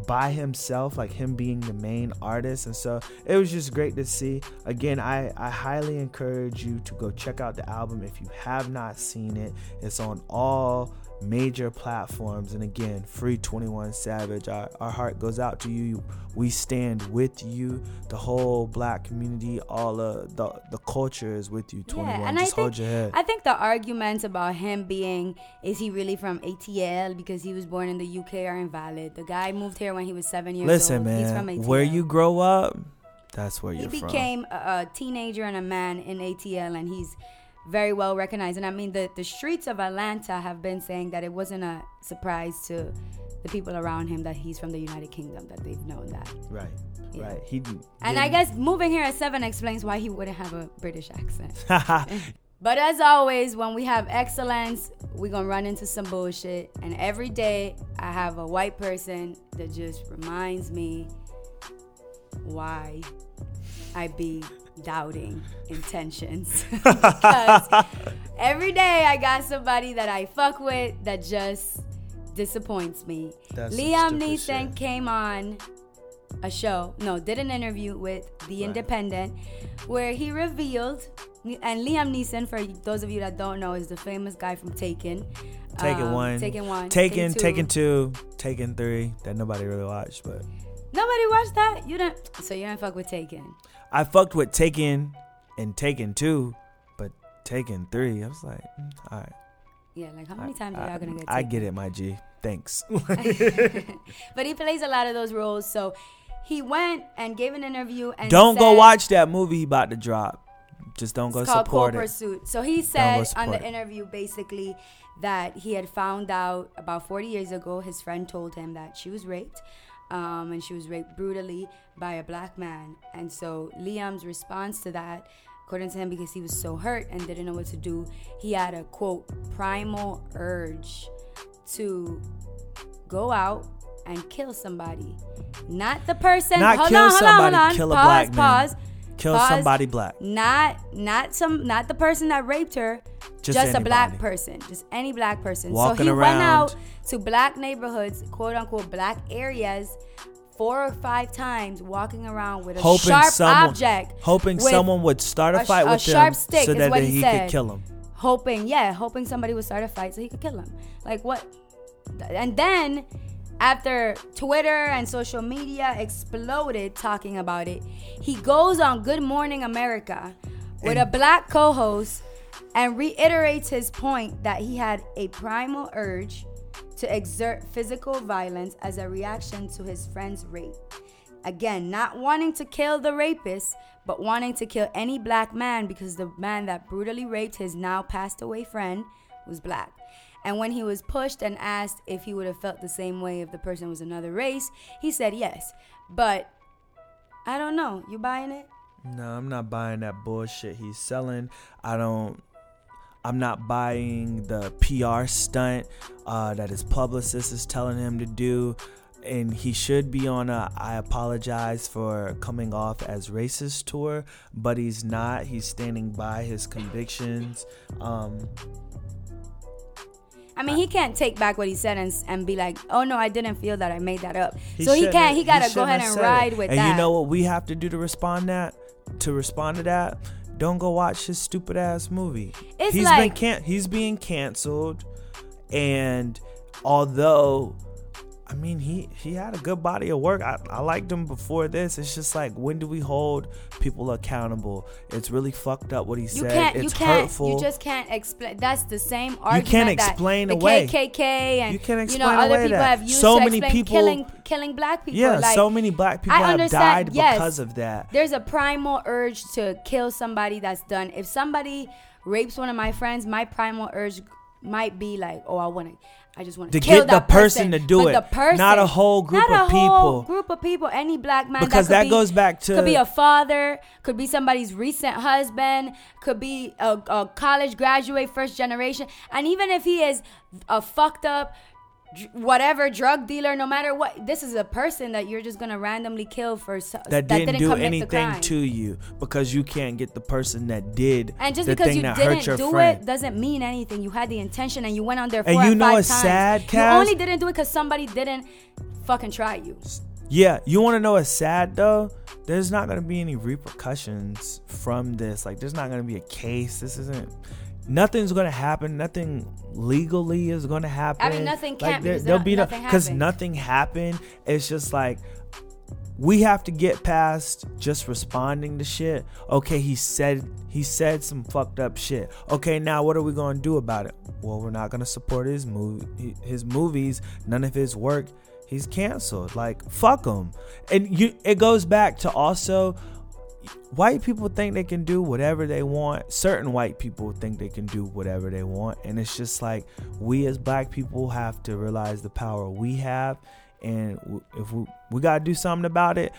by himself, like him being the main artist. And so it was just great to see. Again, I, I highly encourage you to go check out the album if you have not seen it. It's on all major platforms. And again, free 21 Savage. Our, our heart goes out to you. We stand with you. The whole black community, all of the, the culture is with you. 21. Yeah, and Just I think hold your head. I think the arguments about him being is he really from ATL because he was born in the UK are invalid. The guy moved here when he was seven years Listen, old. He's from man, where you grow up, that's where he you're from. He became a, a teenager and a man in ATL, and he's very well recognized. And I mean, the the streets of Atlanta have been saying that it wasn't a surprise to the people around him that he's from the United Kingdom. That they've known that. Right, Yeah. right. He And I guess moving here at seven explains why he wouldn't have a British accent. But as always, when we have excellence, we're gonna run into some bullshit. And every day I have a white person that just reminds me why I be doubting intentions. because every day I got somebody that I fuck with that just disappoints me. That's Liam Neeson came on a show, no, did an interview with The Right. Independent where he revealed, and Liam Neeson, for those of you that don't know, is the famous guy from Taken. Taken Um, one, Taken one. Taken. Taken two, Taken three. That nobody really watched, but Nobody watched that? You didn't. So you didn't fuck with Taken. I fucked with Taken and Taken two, but Taken three. I was like, mm, all right. Yeah, like how many times are y'all gonna get I get it, my G. Thanks. But he plays a lot of those roles. So he went and gave an interview and don't go watch that movie he about to drop. Just don't go support Cold it. Pursuit. So he said on the it. interview basically that he had found out about 40 years ago. His friend told him that she was raped, um, and she was raped brutally by a black man. And so Liam's response to that, according to him, because he was so hurt and didn't know what to do, he had a quote primal urge to go out and kill somebody. Not the person. Not hold kill on, hold somebody, on, hold on. kill a black man. pause. Kill Pause. somebody black. Not not some not the person that raped her. Just Just, a black person. Just any black person. Walking so he around. went out to black neighborhoods, quote unquote black areas, four or five times, walking around with a Hoping sharp someone, object. hoping someone would start a, a fight a with sharp him stick so that he he said. could kill him. hoping, yeah, hoping somebody would start a fight so he could kill him. Like what? And then after Twitter and social media exploded talking about it, he goes on Good Morning America with a black co-host and reiterates his point that he had a primal urge to exert physical violence as a reaction to his friend's rape. Again, not wanting to kill the rapist, but wanting to kill any black man because the man that brutally raped his now passed away friend was black. And when he was pushed and asked if he would have felt the same way if the person was another race, he said yes. But I don't know. You buying it? No, I'm not buying that bullshit he's selling. I don't. I'm not buying the PR stunt uh, that his publicist is telling him to do. And he should be on a I apologize for coming off as racist tour, but he's not. He's standing by his convictions. Um, I mean, he can't take back what he said and, and be like, "Oh no, I didn't feel that. I made that up." He so he can't. He gotta go ahead and said it. ride with and that. And you know what we have to do to respond that to respond to that? Don't go watch his stupid ass movie. It's He's been like- can- he's being canceled, and although. I mean, he he had a good body of work. I, I liked him before this. It's just like, when do we hold people accountable? It's really fucked up what he You said. can't. it's you can't. hurtful. You just can't explain. That's the same argument. You can't that explain the away. KKK and You can't you know explain other away people that. have used So many people- killing killing black people. yeah, like, so many black people have died yes. because of that. There's a primal urge to kill somebody that's done. If somebody rapes one of my friends, my primal urge might be like, oh, I want to. I just want To kill get the that person to do But it, the person, not a whole group not of a whole people. group of people. Any black man Because that, that could be- goes back to- could be a father, could be somebody's recent husband, could be a, a college graduate, first generation, and even if he is a fucked up whatever drug dealer no matter what this is a person that you're just gonna randomly kill for so, that didn't, do commit the anything to you because you can't get the person that did and just the because thing you didn't do friend. it doesn't mean anything you had the intention and you went on there And you know what's times sad, you only didn't do it because somebody didn't fucking try you Yeah, you want to know what's sad though? There's not gonna be any repercussions from this. Like, there's not gonna be a case. This isn't. Nothing's gonna happen. Nothing legally is gonna happen. I mean, nothing can't there, because there'll no- be no nothing because happened. nothing happened. It's just like we have to get past just responding to shit. Okay, he said he said some fucked up shit. Okay, now what are we gonna do about it? Well, we're not gonna support his movie, his movies, none of his work. He's canceled. Like fuck him. And you, it goes back to also white people think they can do whatever they want. Certain white people think they can do whatever they want, and it's just like we as black people have to realize the power we have, and if we we gotta do something about it,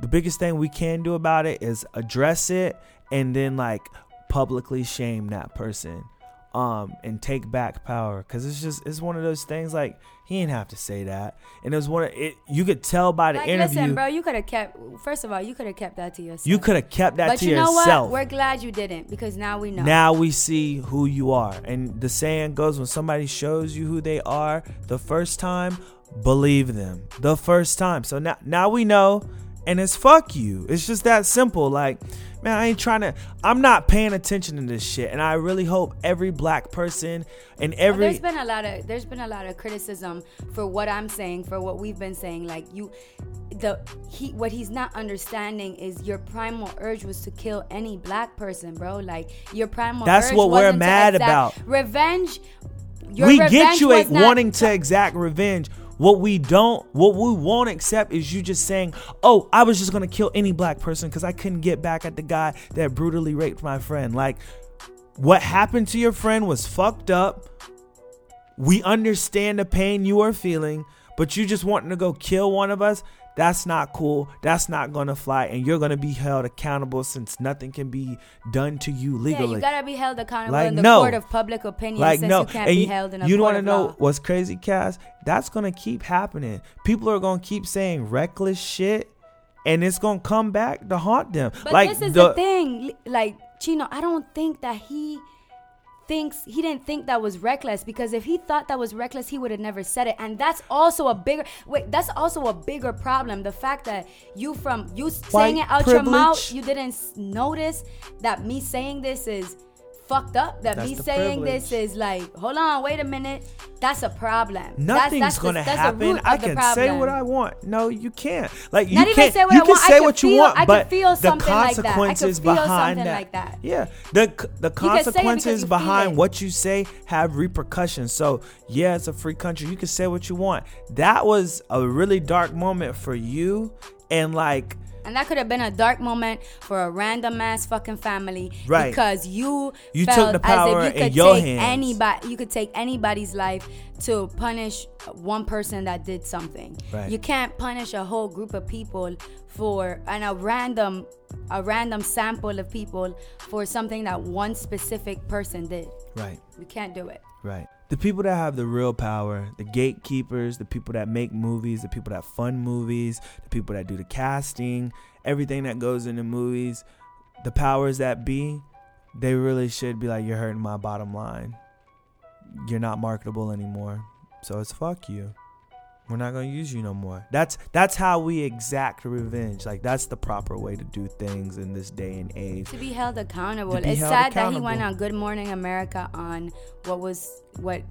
the biggest thing we can do about it is address it, and then like publicly shame that person, um, and take back power, cause it's just it's one of those things like he didn't have to say that, and it was one of it. You could tell by the like interview. listen bro you could have kept first of all you could have kept that to yourself You could have kept that but to you know yourself. what we're glad you didn't because now we know Now we see who you are. And the saying goes when somebody shows you who they are the first time, believe them. The first time. So now now we know and it's fuck you. It's just that simple. Like, man, I ain't trying to I'm not paying attention to this shit. And I really hope every black person and Well, every there's been a lot of there's been a lot of criticism for what I'm saying, for what we've been saying. Like you, the he what he's not understanding is your primal urge was to kill any black person, bro. Like your primal. That's what we're mad about. Revenge. Your we get you at wanting to exact revenge. What we don't, what we won't accept is you just saying, "Oh, I was just gonna kill any black person because I couldn't get back at the guy that brutally raped my friend." Like, what happened to your friend was fucked up. We understand the pain you are feeling, but you just wanting to go kill one of us. That's not cool. That's not gonna fly, and you're gonna be held accountable since nothing can be done to you legally. Yeah, you gotta be held accountable Like, in the no. court of public opinion like since no, you can't and be you, held in a you want to know law. what's crazy, Cass? That's gonna keep happening. People are gonna keep saying reckless shit, and it's gonna come back to haunt them. But like this is the, the thing, like Chino. I don't think that he thinks he didn't think that was reckless because if he thought that was reckless, he would have never said it. And that's also a bigger wait. That's also a bigger problem. The fact that you from you saying it out your mouth, you didn't notice that me saying this is fucked up. That That's me saying this is like, hold on, wait a minute. That's a problem. Nothing's that's the- gonna the happen. I can say what I want. No, you can't. Like you Not can't. say what you I can want. Say what you feel- want, I but feel the something like that. I consequences feel behind that. like that. Yeah, the the say it because consequences behind what you say have repercussions. So yeah, it's a free country. You can say what you want. That was a really dark moment for you, and like. And that could have been a dark moment for a random ass fucking family, Right. Because you You took the power as if you in could your take hands. anybody, you could take anybody's life to punish one person that did something. Right. You can't punish a whole group of people for and a random, a random sample of people for something that one specific person did. Right. You can't do it. Right. The people that have the real power, the gatekeepers, the people that make movies, the people that fund movies, the people that do the casting, everything that goes into movies, the powers that be, they really should be like, you're hurting my bottom line. you're not marketable anymore. So it's fuck you. We're not gonna use you no more. That's that's how we exact revenge. Like that's the proper way to do things in this day and age. To be held accountable. Be It's held sad that he went on Good Morning America on what was what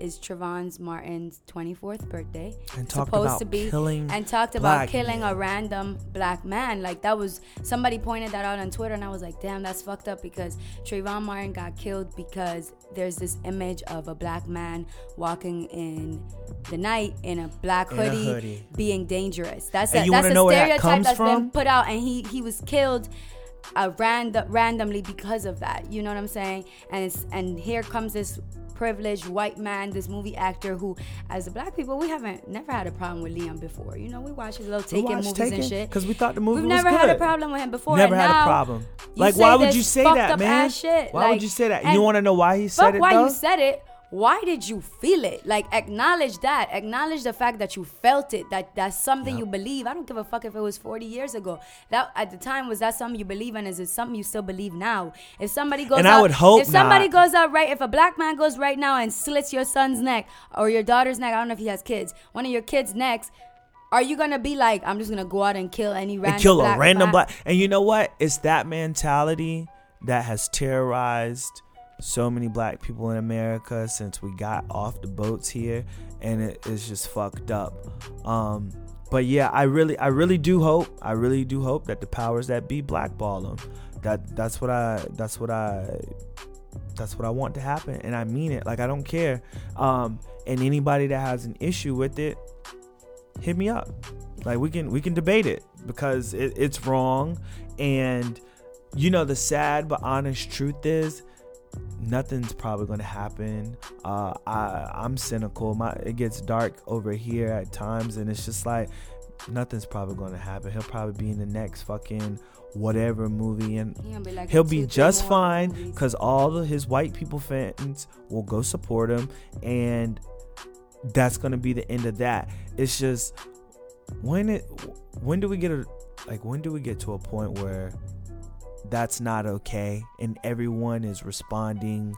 is Trayvon's Martin's 24th birthday. And talked supposed about to be killing and talked about killing a random black man. Like that was somebody pointed that out on Twitter, and I was like, damn, that's fucked up because Trayvon Martin got killed because there's this image of a black man walking in the night in a black In a hoodie, hoodie. being dangerous. That's And a, that's a that stereotype comes that's been put out, and he he was killed. Uh, random, randomly because of that, you know what I'm saying? And it's and here comes this privileged white man, this movie actor who, as a black people, we haven't never had a problem with Liam before. You know, we watch his little Taken movies Taken and shit. because we thought the movie We've never had a problem with him before. Never and had now a problem. Like, why would you say that, man? Why like, would you say that? You want to know why he said it why though? you said it. Why did you feel it? Like acknowledge that. Acknowledge the fact that you felt it. That that's something Yep. you believe. I don't give a fuck if it was 40 years ago. That at the time was that something you believe in? Is it something you still believe now? If somebody goes And out, I would hope if somebody not. goes out right, if a black man goes right now and slits your son's neck or your daughter's neck, I don't know if he has kids, one of your kids' necks. Are you gonna be like, I'm just gonna go out and kill any random and kill black a random black. And you know what? It's that mentality that has terrorized so many black people in America since we got off the boats here, and it is just fucked up. Um, but yeah, I really, I really do hope, I really do hope that the powers that be blackball them. That that's what I, that's what I, that's what I want to happen, and I mean it. Like I don't care. Um, and anybody that has an issue with it, hit me up. Like we can we can debate it because it, it's wrong, and you know the sad but honest truth is nothing's probably going to happen. Uh, I I'm cynical. My it gets dark over here at times, and it's just like nothing's probably going to happen. He'll probably be in the next fucking whatever movie, and He gonna be like he'll be just fine because all of his white people fans will go support him and that's gonna be the end of that it's just when it when do we get a like when do we get to a point where that's not okay. And everyone is responding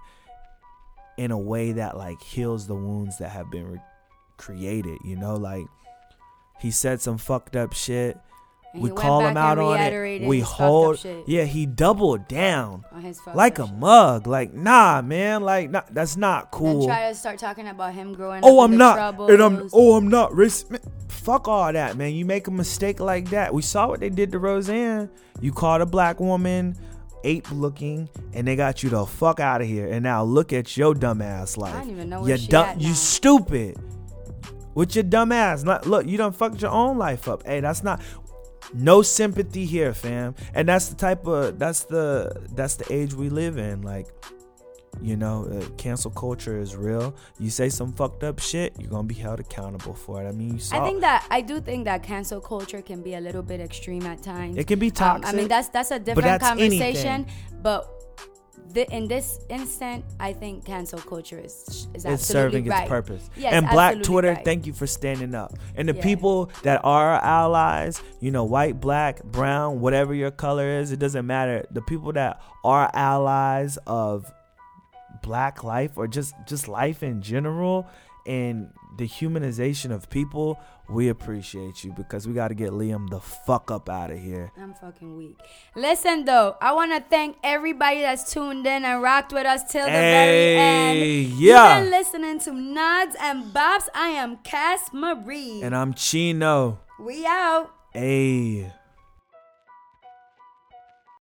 in a way that like heals the wounds that have been re- created you know? Like he said some fucked up shit And we call him out on it. we his fucked up hold yeah he doubled down. On his fucked like a shit. mug. Like nah man. Like nah, that's not cool. Try to start talking about him growing oh up. i'm in not. and i'm oh i'm not risk fuck all that man. You make a mistake like that. We saw what they did to roseanne. You called a black woman ape looking and they got you the fuck out of here. And now look at your dumb ass life don't even know where you dumb you stupid. With your dumb ass. Not look you done fucked your own life up. Hey that's not no sympathy here fam and that's the type of that's the that's the age we live in like you know uh, cancel culture is real you say some fucked up shit you're gonna be held accountable for it i mean you saw I think that I do think that cancel culture can be a little bit extreme at times. it can be Um, toxic I mean, that's that's a different that's conversation. But th- in this instant, I think cancel culture is is it's serving right. its purpose. Yes, and Black Twitter, right. thank you for standing up. And the Yeah. people that are allies, you know, white, black, brown, whatever your color is, it doesn't matter. The people that are allies of black life or just just life in general and the humanization of people, we appreciate you because we got to get Liam the fuck up out of here. I'm fucking weak. Listen though, I want to thank everybody that's tuned in and rocked with us till the very end. Hey, You've yeah. been listening to Nods and Bops. I am Cass Marie. And I'm Chino. we out. Hey.